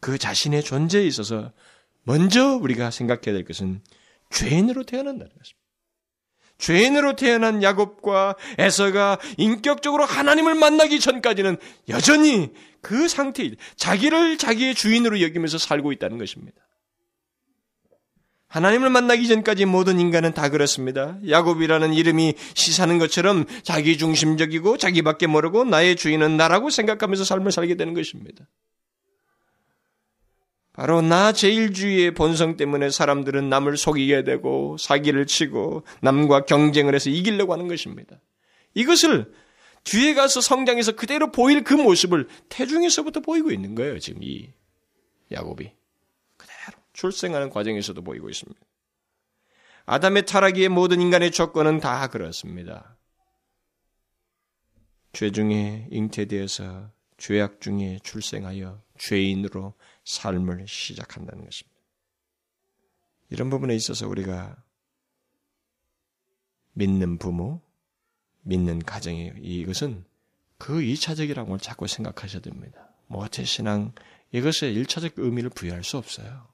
Speaker 1: 그 자신의 존재에 있어서 먼저 우리가 생각해야 될 것은 죄인으로 태어난다는 것입니다. 죄인으로 태어난 야곱과 에서가 인격적으로 하나님을 만나기 전까지는 여전히 그 상태에 자기를 자기의 주인으로 여기면서 살고 있다는 것입니다. 하나님을 만나기 전까지 모든 인간은 다 그렇습니다. 야곱이라는 이름이 시사하는 것처럼 자기 중심적이고 자기밖에 모르고 나의 주인은 나라고 생각하면서 삶을 살게 되는 것입니다. 바로 나 제일주의의 본성 때문에 사람들은 남을 속이게 되고 사기를 치고 남과 경쟁을 해서 이기려고 하는 것입니다. 이것을 뒤에 가서 성장해서 그대로 보일 그 모습을 태중에서부터 보이고 있는 거예요. 지금 이 야곱이 그대로 출생하는 과정에서도 보이고 있습니다. 아담의 타락의 모든 인간의 조건은 다 그렇습니다. 죄 중에 잉태되어서 죄악 중에 출생하여 죄인으로 삶을 시작한다는 것입니다. 이런 부분에 있어서 우리가 믿는 부모, 믿는 가정이 이것은 그 2차적이라고 자꾸 생각하셔야 됩니다. 모태 신앙 이것에 1차적 의미를 부여할 수 없어요.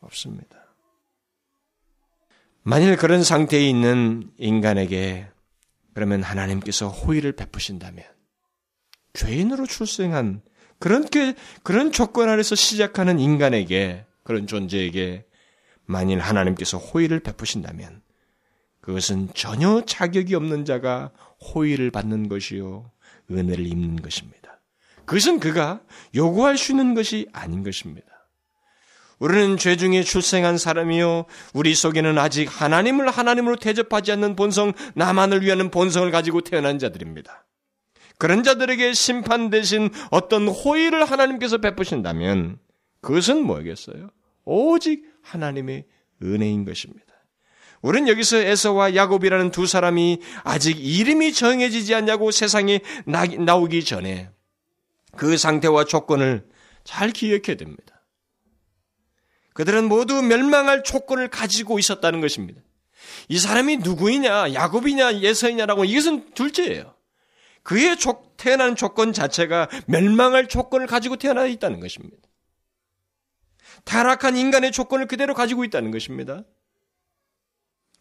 Speaker 1: 없습니다. 만일 그런 상태에 있는 인간에게 그러면 하나님께서 호의를 베푸신다면 죄인으로 출생한 그런 게 그런 조건 아래서 시작하는 인간에게 그런 존재에게 만일 하나님께서 호의를 베푸신다면 그것은 전혀 자격이 없는 자가 호의를 받는 것이요 은혜를 입는 것입니다. 그것은 그가 요구할 수 있는 것이 아닌 것입니다. 우리는 죄 중에 출생한 사람이요. 우리 속에는 아직 하나님을 하나님으로 대접하지 않는 본성, 나만을 위하는 본성을 가지고 태어난 자들입니다. 그런 자들에게 심판 대신 어떤 호의를 하나님께서 베푸신다면 그것은 뭐겠어요? 오직 하나님의 은혜인 것입니다. 우리는 여기서 에서와 야곱이라는 두 사람이 아직 이름이 정해지지 않냐고 세상에 나오기 전에 그 상태와 조건을 잘 기억해야 됩니다. 그들은 모두 멸망할 조건을 가지고 있었다는 것입니다. 이 사람이 누구이냐, 야곱이냐, 예서이냐라고 이것은 둘째예요. 그의 태어난 조건 자체가 멸망할 조건을 가지고 태어나 있다는 것입니다. 타락한 인간의 조건을 그대로 가지고 있다는 것입니다.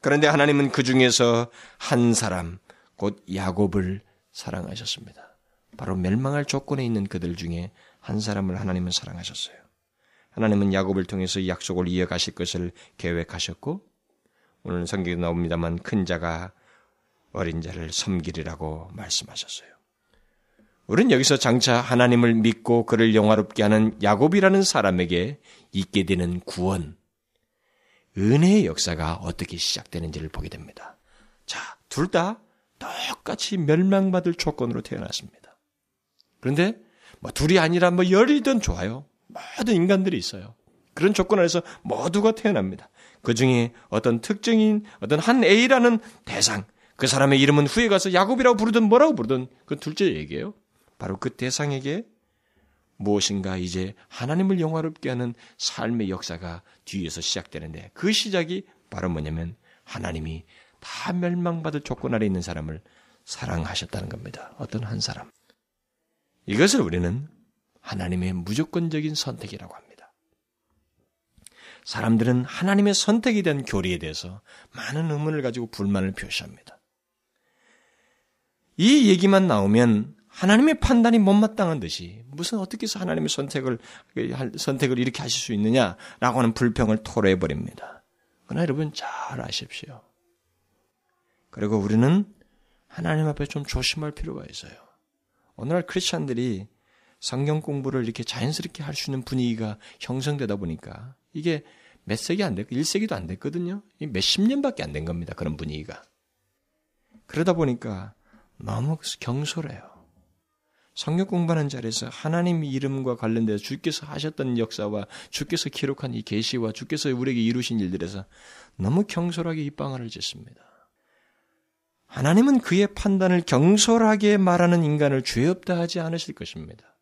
Speaker 1: 그런데 하나님은 그 중에서 한 사람, 곧 야곱을 사랑하셨습니다. 바로 멸망할 조건에 있는 그들 중에 한 사람을 하나님은 사랑하셨어요. 하나님은 야곱을 통해서 약속을 이어가실 것을 계획하셨고, 오늘 성경에 나옵니다만 큰 자가 어린 자를 섬기리라고 말씀하셨어요. 우리는 여기서 장차 하나님을 믿고 그를 영화롭게 하는 야곱이라는 사람에게 있게 되는 구원, 은혜의 역사가 어떻게 시작되는지를 보게 됩니다. 자, 둘 다 똑같이 멸망받을 조건으로 태어났습니다. 그런데 뭐 둘이 아니라 뭐 열이든 좋아요. 모든 인간들이 있어요. 그런 조건 안에서 모두가 태어납니다. 그 중에 어떤 특정인 어떤 한 A라는 대상, 그 사람의 이름은 후에 가서 야곱이라고 부르든 뭐라고 부르든 그 둘째 얘기예요. 바로 그 대상에게 무엇인가 이제 하나님을 영화롭게 하는 삶의 역사가 뒤에서 시작되는데 그 시작이 바로 뭐냐면 하나님이 다 멸망받을 조건 아래 있는 사람을 사랑하셨다는 겁니다. 어떤 한 사람. 이것을 우리는 하나님의 무조건적인 선택이라고 합니다. 사람들은 하나님의 선택에 대한 교리에 대해서 많은 의문을 가지고 불만을 표시합니다. 이 얘기만 나오면 하나님의 판단이 못마땅한 듯이 무슨 어떻게 해서 하나님의 선택을 선택을 이렇게 하실 수 있느냐라고 하는 불평을 토로해 버립니다. 그러나 여러분 잘 아십시오. 그리고 우리는 하나님 앞에 좀 조심할 필요가 있어요. 오늘날 크리스천들이 성경 공부를 이렇게 자연스럽게 할 수 있는 분위기가 형성되다 보니까 이게 몇 세기 안 됐고 1세기도 안 됐거든요. 몇 십 년밖에 안 된 겁니다. 그런 분위기가. 그러다 보니까 너무 경솔해요. 성경 공부하는 자리에서 하나님 이름과 관련돼서 주께서 하셨던 역사와 주께서 기록한 이 계시와 주께서 우리에게 이루신 일들에서 너무 경솔하게 입방아를 짓습니다. 하나님은 그의 판단을 경솔하게 말하는 인간을 죄 없다 하지 않으실 것입니다.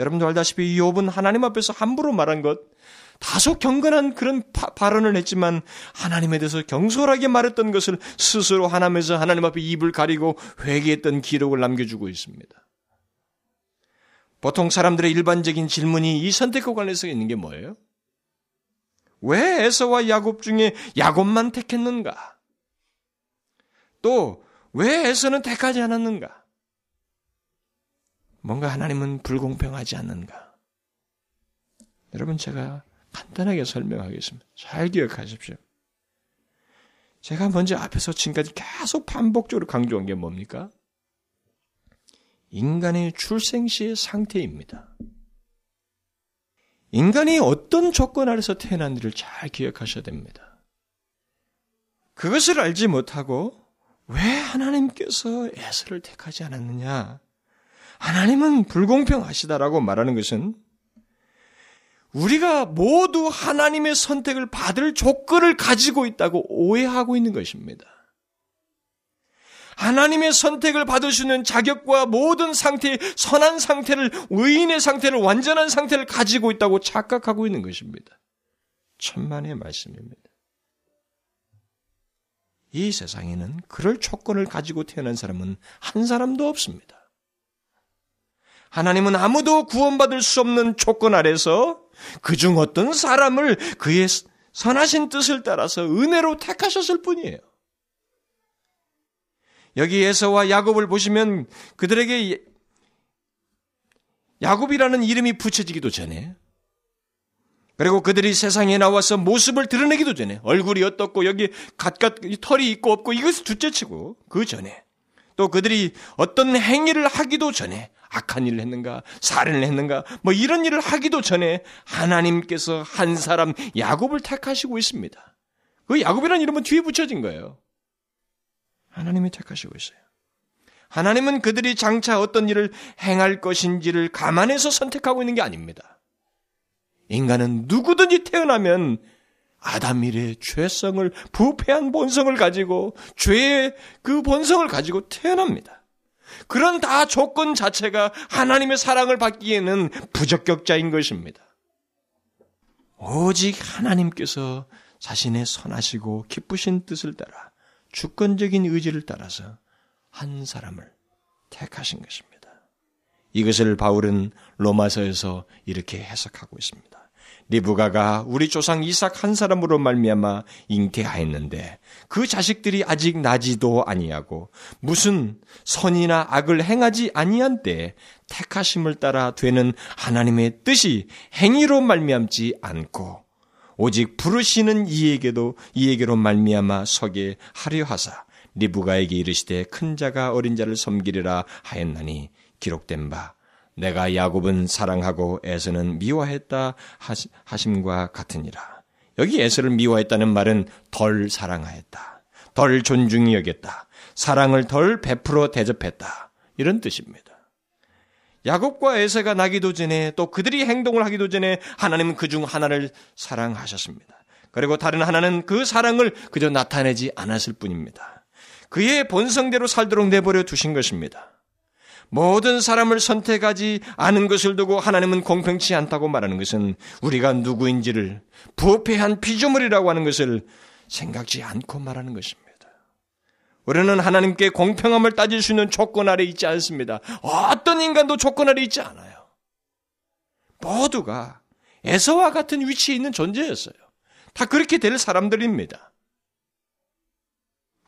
Speaker 1: 여러분도 알다시피 욥은 하나님 앞에서 함부로 말한 것 다소 경건한 그런 파, 발언을 했지만 하나님에 대해서 경솔하게 말했던 것을 스스로 하나님에서 하나님 앞에 입을 가리고 회개했던 기록을 남겨주고 있습니다. 보통 사람들의 일반적인 질문이 이 선택과 관련해서 있는 게 뭐예요? 왜 에서와 야곱 중에 야곱만 택했는가? 또 왜 에서는 택하지 않았는가? 뭔가 하나님은 불공평하지 않는가? 여러분 제가 간단하게 설명하겠습니다. 잘 기억하십시오. 제가 먼저 앞에서 지금까지 계속 반복적으로 강조한 게 뭡니까? 인간의 출생 시의 상태입니다. 인간이 어떤 조건 아래서 태어난지를 잘 기억하셔야 됩니다. 그것을 알지 못하고 왜 하나님께서 에서를 택하지 않았느냐? 하나님은 불공평하시다라고 말하는 것은 우리가 모두 하나님의 선택을 받을 조건을 가지고 있다고 오해하고 있는 것입니다. 하나님의 선택을 받을 수 있는 자격과 모든 상태의 선한 상태를, 의인의 상태를, 완전한 상태를 가지고 있다고 착각하고 있는 것입니다. 천만의 말씀입니다. 이 세상에는 그럴 조건을 가지고 태어난 사람은 한 사람도 없습니다. 하나님은 아무도 구원받을 수 없는 조건 아래서 그중 어떤 사람을 그의 선하신 뜻을 따라서 은혜로 택하셨을 뿐이에요. 여기 에서와 야곱을 보시면 그들에게 야곱이라는 이름이 붙여지기도 전에 그리고 그들이 세상에 나와서 모습을 드러내기도 전에 얼굴이 어떻고 여기 갖갖 털이 있고 없고 이것을 둘째치고 그 전에 또 그들이 어떤 행위를 하기도 전에 악한 일을 했는가, 살인을 했는가, 뭐 이런 일을 하기도 전에 하나님께서 한 사람 야곱을 택하시고 있습니다. 그 야곱이라는 이름은 뒤에 붙여진 거예요. 하나님이 택하시고 있어요. 하나님은 그들이 장차 어떤 일을 행할 것인지를 감안해서 선택하고 있는 게 아닙니다. 인간은 누구든지 태어나면 아담 일의 죄성을 부패한 본성을 가지고 죄의 그 본성을 가지고 태어납니다. 그런 다 조건 자체가 하나님의 사랑을 받기에는 부적격자인 것입니다. 오직 하나님께서 자신의 선하시고 기쁘신 뜻을 따라 주권적인 의지를 따라서 한 사람을 택하신 것입니다. 이것을 바울은 로마서에서 이렇게 해석하고 있습니다.
Speaker 2: 리브가가 우리 조상 이삭 한 사람으로 말미암아 잉태하였는데 그 자식들이 아직 나지도 아니하고 무슨 선이나 악을 행하지 아니한 때 택하심을 따라 되는 하나님의 뜻이 행위로 말미암지 않고 오직 부르시는 이에게도 이에게로 말미암아 서게 하려 하사 리브가에게 이르시되 큰 자가 어린 자를 섬기리라 하였나니 기록된 바 내가 야곱은 사랑하고 에서는 미워했다 하심과 같으니라. 여기 에서를 미워했다는 말은 덜 사랑하였다. 덜 존중히 여겼다. 사랑을 덜 베풀어 대접했다. 이런 뜻입니다. 야곱과 에서가 나기도 전에 또 그들이 행동을 하기도 전에 하나님은 그 중 하나를 사랑하셨습니다. 그리고 다른 하나는 그 사랑을 그저 나타내지 않았을 뿐입니다. 그의 본성대로 살도록 내버려 두신 것입니다. 모든 사람을 선택하지 않은 것을 두고 하나님은 공평치 않다고 말하는 것은 우리가 누구인지를 부패한 피조물이라고 하는 것을 생각지 않고 말하는 것입니다. 우리는 하나님께 공평함을 따질 수 있는 조건 아래 있지 않습니다. 어떤 인간도 조건 아래 있지 않아요. 모두가 에서와 같은 위치에 있는 존재였어요. 다 그렇게 될 사람들입니다.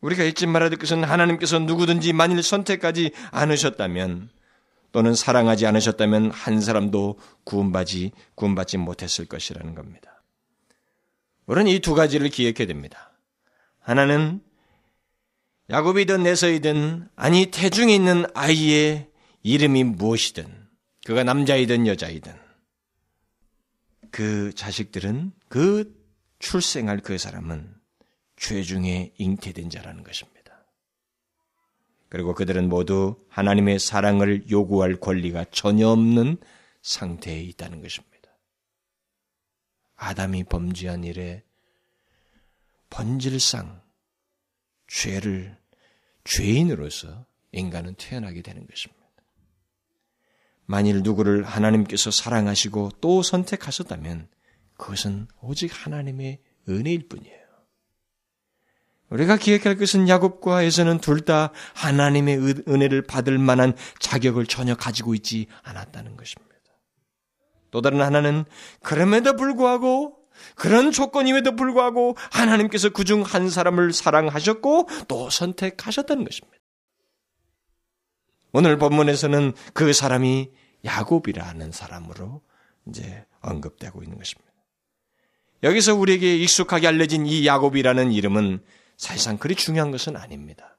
Speaker 2: 우리가 잊지 말아야 될 것은 하나님께서 누구든지 만일 선택하지 않으셨다면 또는 사랑하지 않으셨다면 한 사람도 구원받지, 구원받지 못했을 것이라는 겁니다. 우리는 이 두 가지를 기억해야 됩니다. 하나는 야곱이든 내서이든 아니 태중에 있는 아이의 이름이 무엇이든 그가 남자이든 여자이든 그 자식들은 그 출생할 그 사람은 죄 중에 잉태된 자라는 것입니다. 그리고 그들은 모두 하나님의 사랑을 요구할 권리가 전혀 없는 상태에 있다는 것입니다. 아담이 범죄한 일에 본질상 죄를 죄인으로서 인간은 태어나게 되는 것입니다. 만일 누구를 하나님께서 사랑하시고 또 선택하셨다면 그것은 오직 하나님의 은혜일 뿐이에요. 우리가 기억할 것은 야곱과 에서는 둘 다 하나님의 은혜를 받을 만한 자격을 전혀 가지고 있지 않았다는 것입니다. 또 다른 하나는 그럼에도 불구하고 그런 조건임에도 불구하고 하나님께서 그중 한 사람을 사랑하셨고 또 선택하셨다는 것입니다. 오늘 본문에서는 그 사람이 야곱이라는 사람으로 이제 언급되고 있는 것입니다. 여기서 우리에게 익숙하게 알려진 이 야곱이라는 이름은 사실상 그리 중요한 것은 아닙니다.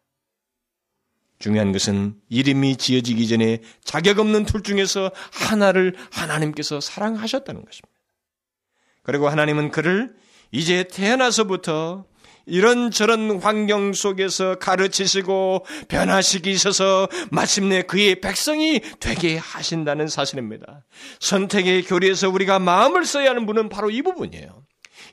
Speaker 2: 중요한 것은 이름이 지어지기 전에 자격 없는 둘 중에서 하나를 하나님께서 사랑하셨다는 것입니다. 그리고 하나님은 그를 이제 태어나서부터 이런저런 환경 속에서 가르치시고 변화시키셔서 마침내 그의 백성이 되게 하신다는 사실입니다. 선택의 교리에서 우리가 마음을 써야 하는 분은 바로 이 부분이에요.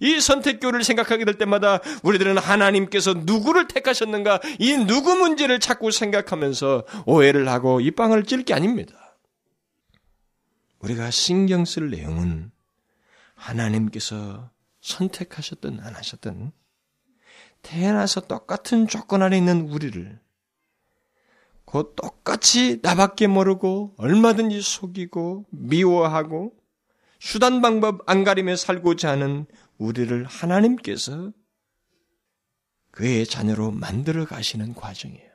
Speaker 2: 이 선택교를 생각하게 될 때마다 우리들은 하나님께서 누구를 택하셨는가 이 누구 문제를 자꾸 생각하면서 오해를 하고 이 빵을 찔 게 아닙니다. 우리가 신경 쓸 내용은 하나님께서 선택하셨든 안 하셨든 태어나서 똑같은 조건 안에 있는 우리를 곧 똑같이 나밖에 모르고 얼마든지 속이고 미워하고 수단 방법 안 가리며 살고자 하는 우리를 하나님께서 그의 자녀로 만들어 가시는 과정이에요.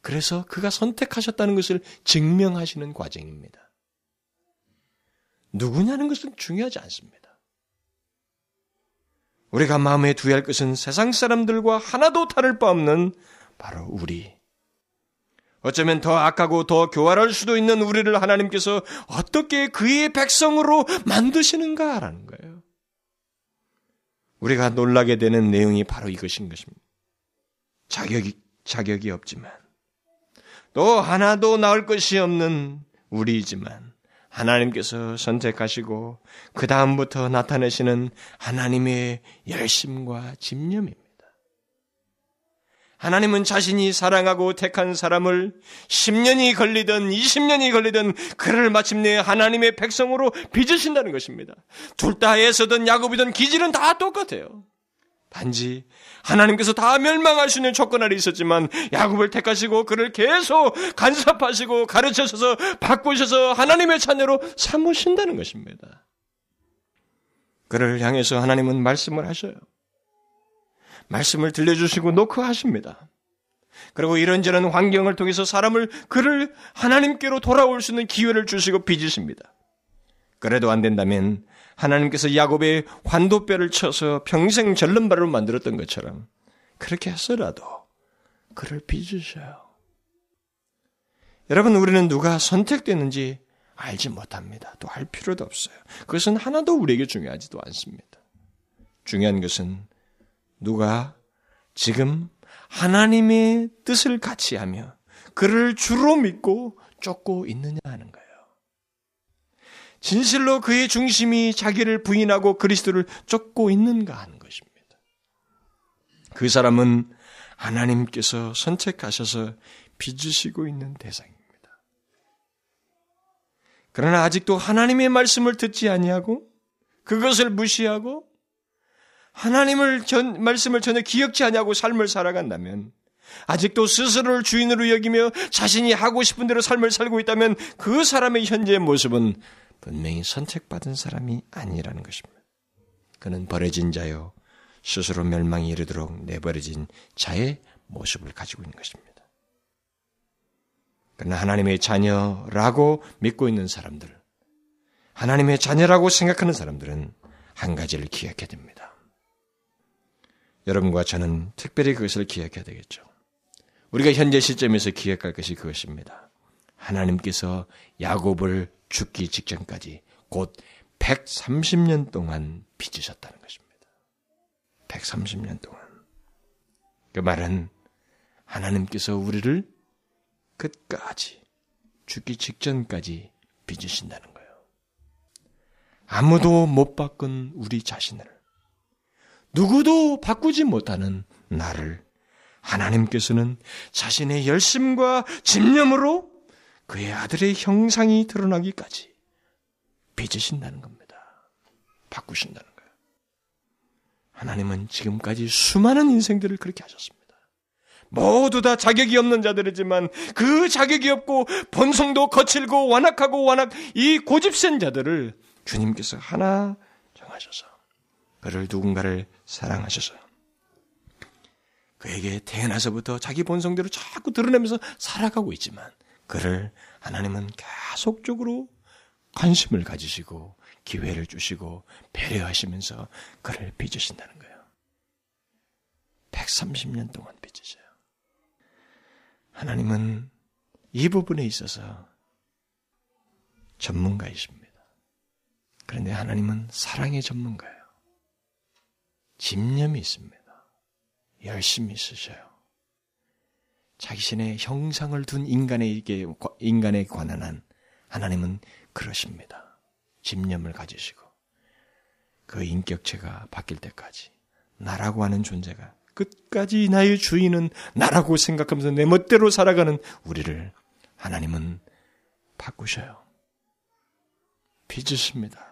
Speaker 2: 그래서 그가 선택하셨다는 것을 증명하시는 과정입니다. 누구냐는 것은 중요하지 않습니다. 우리가 마음에 두어야 할 것은 세상 사람들과 하나도 다를 바 없는 바로 우리. 어쩌면 더 악하고 더 교활할 수도 있는 우리를 하나님께서 어떻게 그의 백성으로 만드시는가라는 거예요. 우리가 놀라게 되는 내용이 바로 이것인 것입니다. 자격이, 자격이 없지만, 또 하나도 나올 것이 없는 우리이지만, 하나님께서 선택하시고, 그 다음부터 나타내시는 하나님의 열심과 집념입니다. 하나님은 자신이 사랑하고 택한 사람을 10년이 걸리든 20년이 걸리든 그를 마침내 하나님의 백성으로 빚으신다는 것입니다. 둘 다 에서든 야곱이든 기질은 다 똑같아요. 단지 하나님께서 다 멸망할 수 있는 조건 아래 있었지만 야곱을 택하시고 그를 계속 간섭하시고 가르쳐셔서 바꾸셔서 하나님의 자녀로 삼으신다는 것입니다. 그를 향해서 하나님은 말씀을 하셔요. 말씀을 들려주시고 노크하십니다. 그리고 이런저런 환경을 통해서 사람을 그를 하나님께로 돌아올 수 있는 기회를 주시고 빚으십니다. 그래도 안 된다면 하나님께서 야곱의 환도뼈를 쳐서 평생 절름발로 만들었던 것처럼 그렇게 했어라도 그를 빚으셔요. 여러분, 우리는 누가 선택됐는지 알지 못합니다. 또 알 필요도 없어요. 그것은 하나도 우리에게 중요하지도 않습니다. 중요한 것은 누가 지금 하나님의 뜻을 같이 하며 그를 주로 믿고 쫓고 있느냐 하는 거예요. 진실로 그의 중심이 자기를 부인하고 그리스도를 쫓고 있는가 하는 것입니다. 그 사람은 하나님께서 선택하셔서 빚으시고 있는 대상입니다. 그러나 아직도 하나님의 말씀을 듣지 아니하고 그것을 무시하고 하나님을 전, 말씀을 전혀 기억지 않냐고 삶을 살아간다면 아직도 스스로를 주인으로 여기며 자신이 하고 싶은 대로 삶을 살고 있다면 그 사람의 현재의 모습은 분명히 선택받은 사람이 아니라는 것입니다. 그는 버려진 자요 스스로 멸망이 이르도록 내버려진 자의 모습을 가지고 있는 것입니다. 그러나 하나님의 자녀라고 믿고 있는 사람들, 하나님의 자녀라고 생각하는 사람들은 한 가지를 기억해야 됩니다. 여러분과 저는 특별히 그것을 기억해야 되겠죠. 우리가 현재 시점에서 기억할 것이 그것입니다. 하나님께서 야곱을 죽기 직전까지 곧 130년 동안 빚으셨다는 것입니다. 130년 동안. 그 말은 하나님께서 우리를 끝까지 죽기 직전까지 빚으신다는 거예요. 아무도 못 바꾼 우리 자신을 누구도 바꾸지 못하는 나를 하나님께서는 자신의 열심과 집념으로 그의 아들의 형상이 드러나기까지 빚으신다는 겁니다. 바꾸신다는 거예요. 하나님은 지금까지 수많은 인생들을 그렇게 하셨습니다. 모두 다 자격이 없는 자들이지만 그 자격이 없고 본성도 거칠고 완악하고 완악 이 고집센 자들을 주님께서 하나 정하셔서 그를 누군가를 사랑하셔서 그에게 태어나서부터 자기 본성대로 자꾸 드러내면서 살아가고 있지만 그를 하나님은 계속적으로 관심을 가지시고 기회를 주시고 배려하시면서 그를 빚으신다는 거예요. 130년 동안 빚으셔요. 하나님은 이 부분에 있어서 전문가이십니다. 그런데 하나님은 사랑의 전문가예요. 집념이 있습니다. 열심히 있으셔요. 자기신의 형상을 둔 인간에게, 인간에 관한 한 하나님은 그러십니다. 집념을 가지시고 그 인격체가 바뀔 때까지 나라고 하는 존재가 끝까지 나의 주인은 나라고 생각하면서 내 멋대로 살아가는 우리를 하나님은 바꾸셔요. 빚으십니다.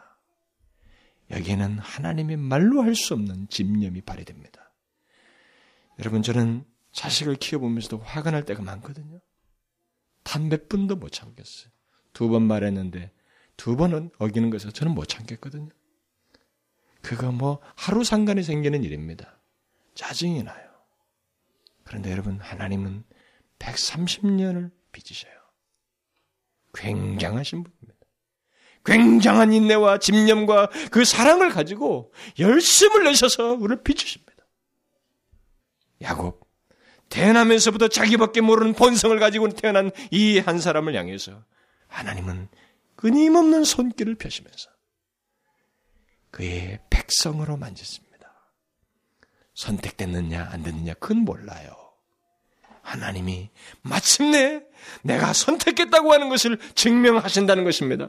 Speaker 2: 여기에는 하나님의 말로 할 수 없는 집념이 발휘됩니다. 여러분, 저는 자식을 키워보면서도 화가 날 때가 많거든요. 단 몇 분도 못 참겠어요. 두 번 말했는데 두 번은 어기는 것을 저는 못 참겠거든요. 그거 뭐 하루 상간에 생기는 일입니다. 짜증이 나요. 그런데 여러분, 하나님은 130년을 빚으셔요. 굉장하신 분입니다. 굉장한 인내와 집념과 그 사랑을 가지고 열심을 내셔서 우리를 빚으십니다. 야곱, 태어나면서부터 자기밖에 모르는 본성을 가지고 태어난 이 한 사람을 향해서 하나님은 끊임없는 손길을 펴시면서 그의 백성으로 만졌습니다. 선택됐느냐 안 됐느냐 그건 몰라요. 하나님이 마침내 내가 선택했다고 하는 것을 증명하신다는 것입니다.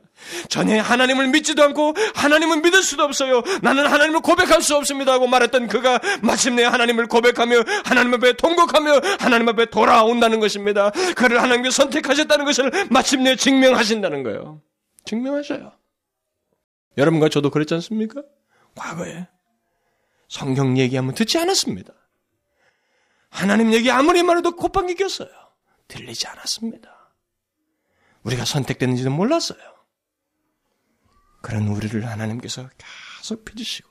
Speaker 2: 전에 하나님을 믿지도 않고 하나님을 믿을 수도 없어요. 나는 하나님을 고백할 수 없습니다 하고 말했던 그가 마침내 하나님을 고백하며 하나님 앞에 통곡하며 하나님 앞에 돌아온다는 것입니다. 그를 하나님께 선택하셨다는 것을 마침내 증명하신다는 거예요. 증명하셔요. 여러분과 저도 그랬지 않습니까? 과거에 성경 얘기하면 듣지 않았습니다. 하나님 얘기 아무리 말해도 콧방귀 꼈어요. 들리지 않았습니다. 우리가 선택됐는지도 몰랐어요. 그런 우리를 하나님께서 가서 빚으시고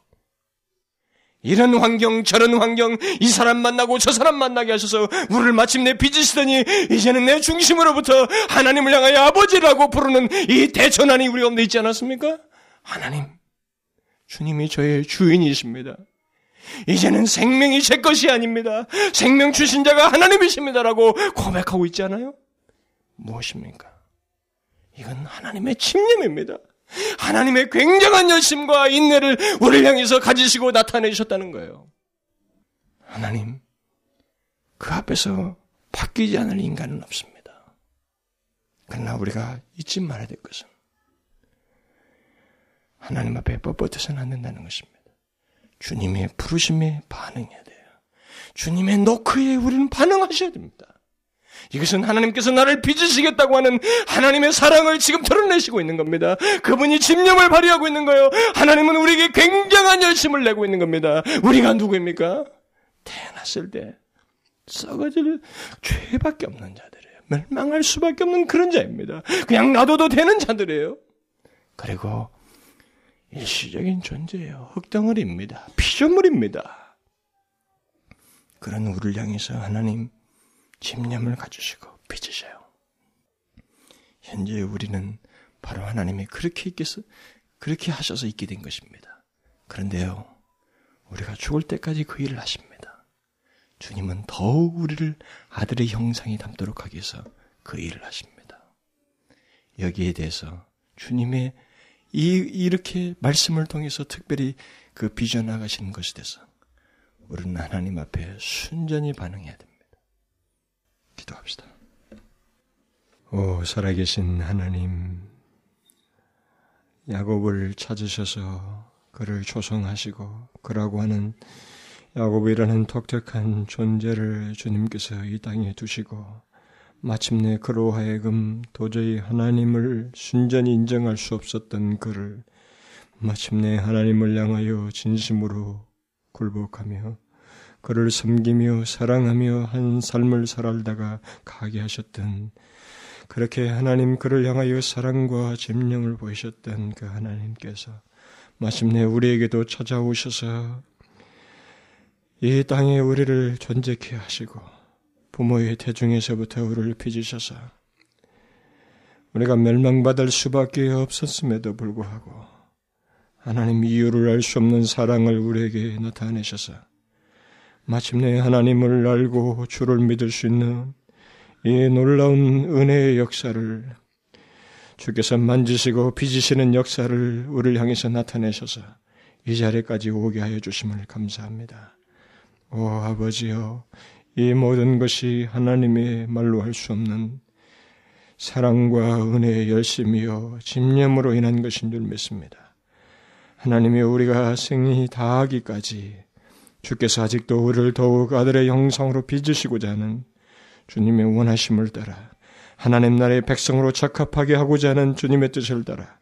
Speaker 2: 이런 환경 저런 환경 이 사람 만나고 저 사람 만나게 하셔서 우리를 마침내 빚으시더니 이제는 내 중심으로부터 하나님을 향하여 아버지라고 부르는 이 대천안이 우리 가운데 있지 않았습니까? 하나님 주님이 저의 주인이십니다. 이제는 생명이 제 것이 아닙니다. 생명 주신 자가 하나님이십니다라고 고백하고 있지 않아요? 무엇입니까? 이건 하나님의 침념입니다. 하나님의 굉장한 열심과 인내를 우리를 향해서 가지시고 나타내셨다는 거예요. 하나님, 그 앞에서 바뀌지 않을 인간은 없습니다. 그러나 우리가 잊지 말아야 될 것은 하나님 앞에 뻣뻣해서는 안 된다는 것입니다. 주님의 부르심에 반응해야 돼요. 주님의 노크에 우리는 반응하셔야 됩니다. 이것은 하나님께서 나를 빚으시겠다고 하는 하나님의 사랑을 지금 드러내시고 있는 겁니다. 그분이 집념을 발휘하고 있는 거예요. 하나님은 우리에게 굉장한 열심을 내고 있는 겁니다. 우리가 누구입니까? 태어났을 때 썩어질 죄밖에 없는 자들이에요. 멸망할 수밖에 없는 그런 자입니다. 그냥 놔둬도 되는 자들이에요. 그리고 일시적인 존재예요. 흙덩어리입니다. 피조물입니다. 그런 우리를 향해서 하나님 집념을 가지시고 빚으셔요. 현재 우리는 바로 하나님이 그렇게 있겠어, 그렇게 하셔서 있게 된 것입니다. 그런데요, 우리가 죽을 때까지 그 일을 하십니다. 주님은 더욱 우리를 아들의 형상이 담도록 하기 위해서 그 일을 하십니다. 여기에 대해서 주님의 이, 이렇게 말씀을 통해서 특별히 그 빚어나가시는 것에 대해서 우리는 하나님 앞에 순전히 반응해야 됩니다. 기도합시다. 오, 살아계신 하나님, 야곱을 찾으셔서 그를 조성하시고 그라고 하는 야곱이라는 독특한 존재를 주님께서 이 땅에 두시고 마침내 그로 하여금 도저히 하나님을 순전히 인정할 수 없었던 그를 마침내 하나님을 향하여 진심으로 굴복하며 그를 섬기며 사랑하며 한 삶을 살아다가 가게 하셨던 그렇게 하나님 그를 향하여 사랑과 짐령을 보이셨던 그 하나님께서 마침내 우리에게도 찾아오셔서 이 땅에 우리를 존재케 하시고 부모의 태중에서부터 우리를 빚으셔서 우리가 멸망받을 수밖에 없었음에도 불구하고 하나님 이유를 알 수 없는 사랑을 우리에게 나타내셔서 마침내 하나님을 알고 주를 믿을 수 있는 이 놀라운 은혜의 역사를 주께서 만지시고 빚으시는 역사를 우리를 향해서 나타내셔서 이 자리까지 오게 하여 주심을 감사합니다. 오 아버지여 이 모든 것이 하나님의 말로 할 수 없는 사랑과 은혜의 열심이요 집념으로 인한 것인 줄 믿습니다. 하나님이 우리가 생이 다하기까지 주께서 아직도 우리를 더욱 아들의 형상으로 빚으시고자 하는 주님의 원하심을 따라 하나님 나라의 백성으로 적합하게 하고자 하는 주님의 뜻을 따라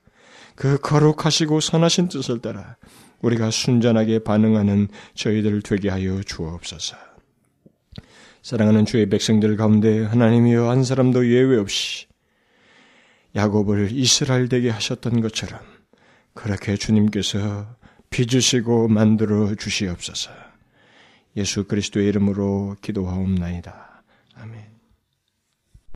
Speaker 2: 그 거룩하시고 선하신 뜻을 따라 우리가 순전하게 반응하는 저희들 되게 하여 주옵소서. 사랑하는 주의 백성들 가운데 하나님이여 한 사람도 예외 없이 야곱을 이스라엘 되게 하셨던 것처럼 그렇게 주님께서 빚으시고 만들어 주시옵소서. 예수 그리스도의 이름으로 기도하옵나이다.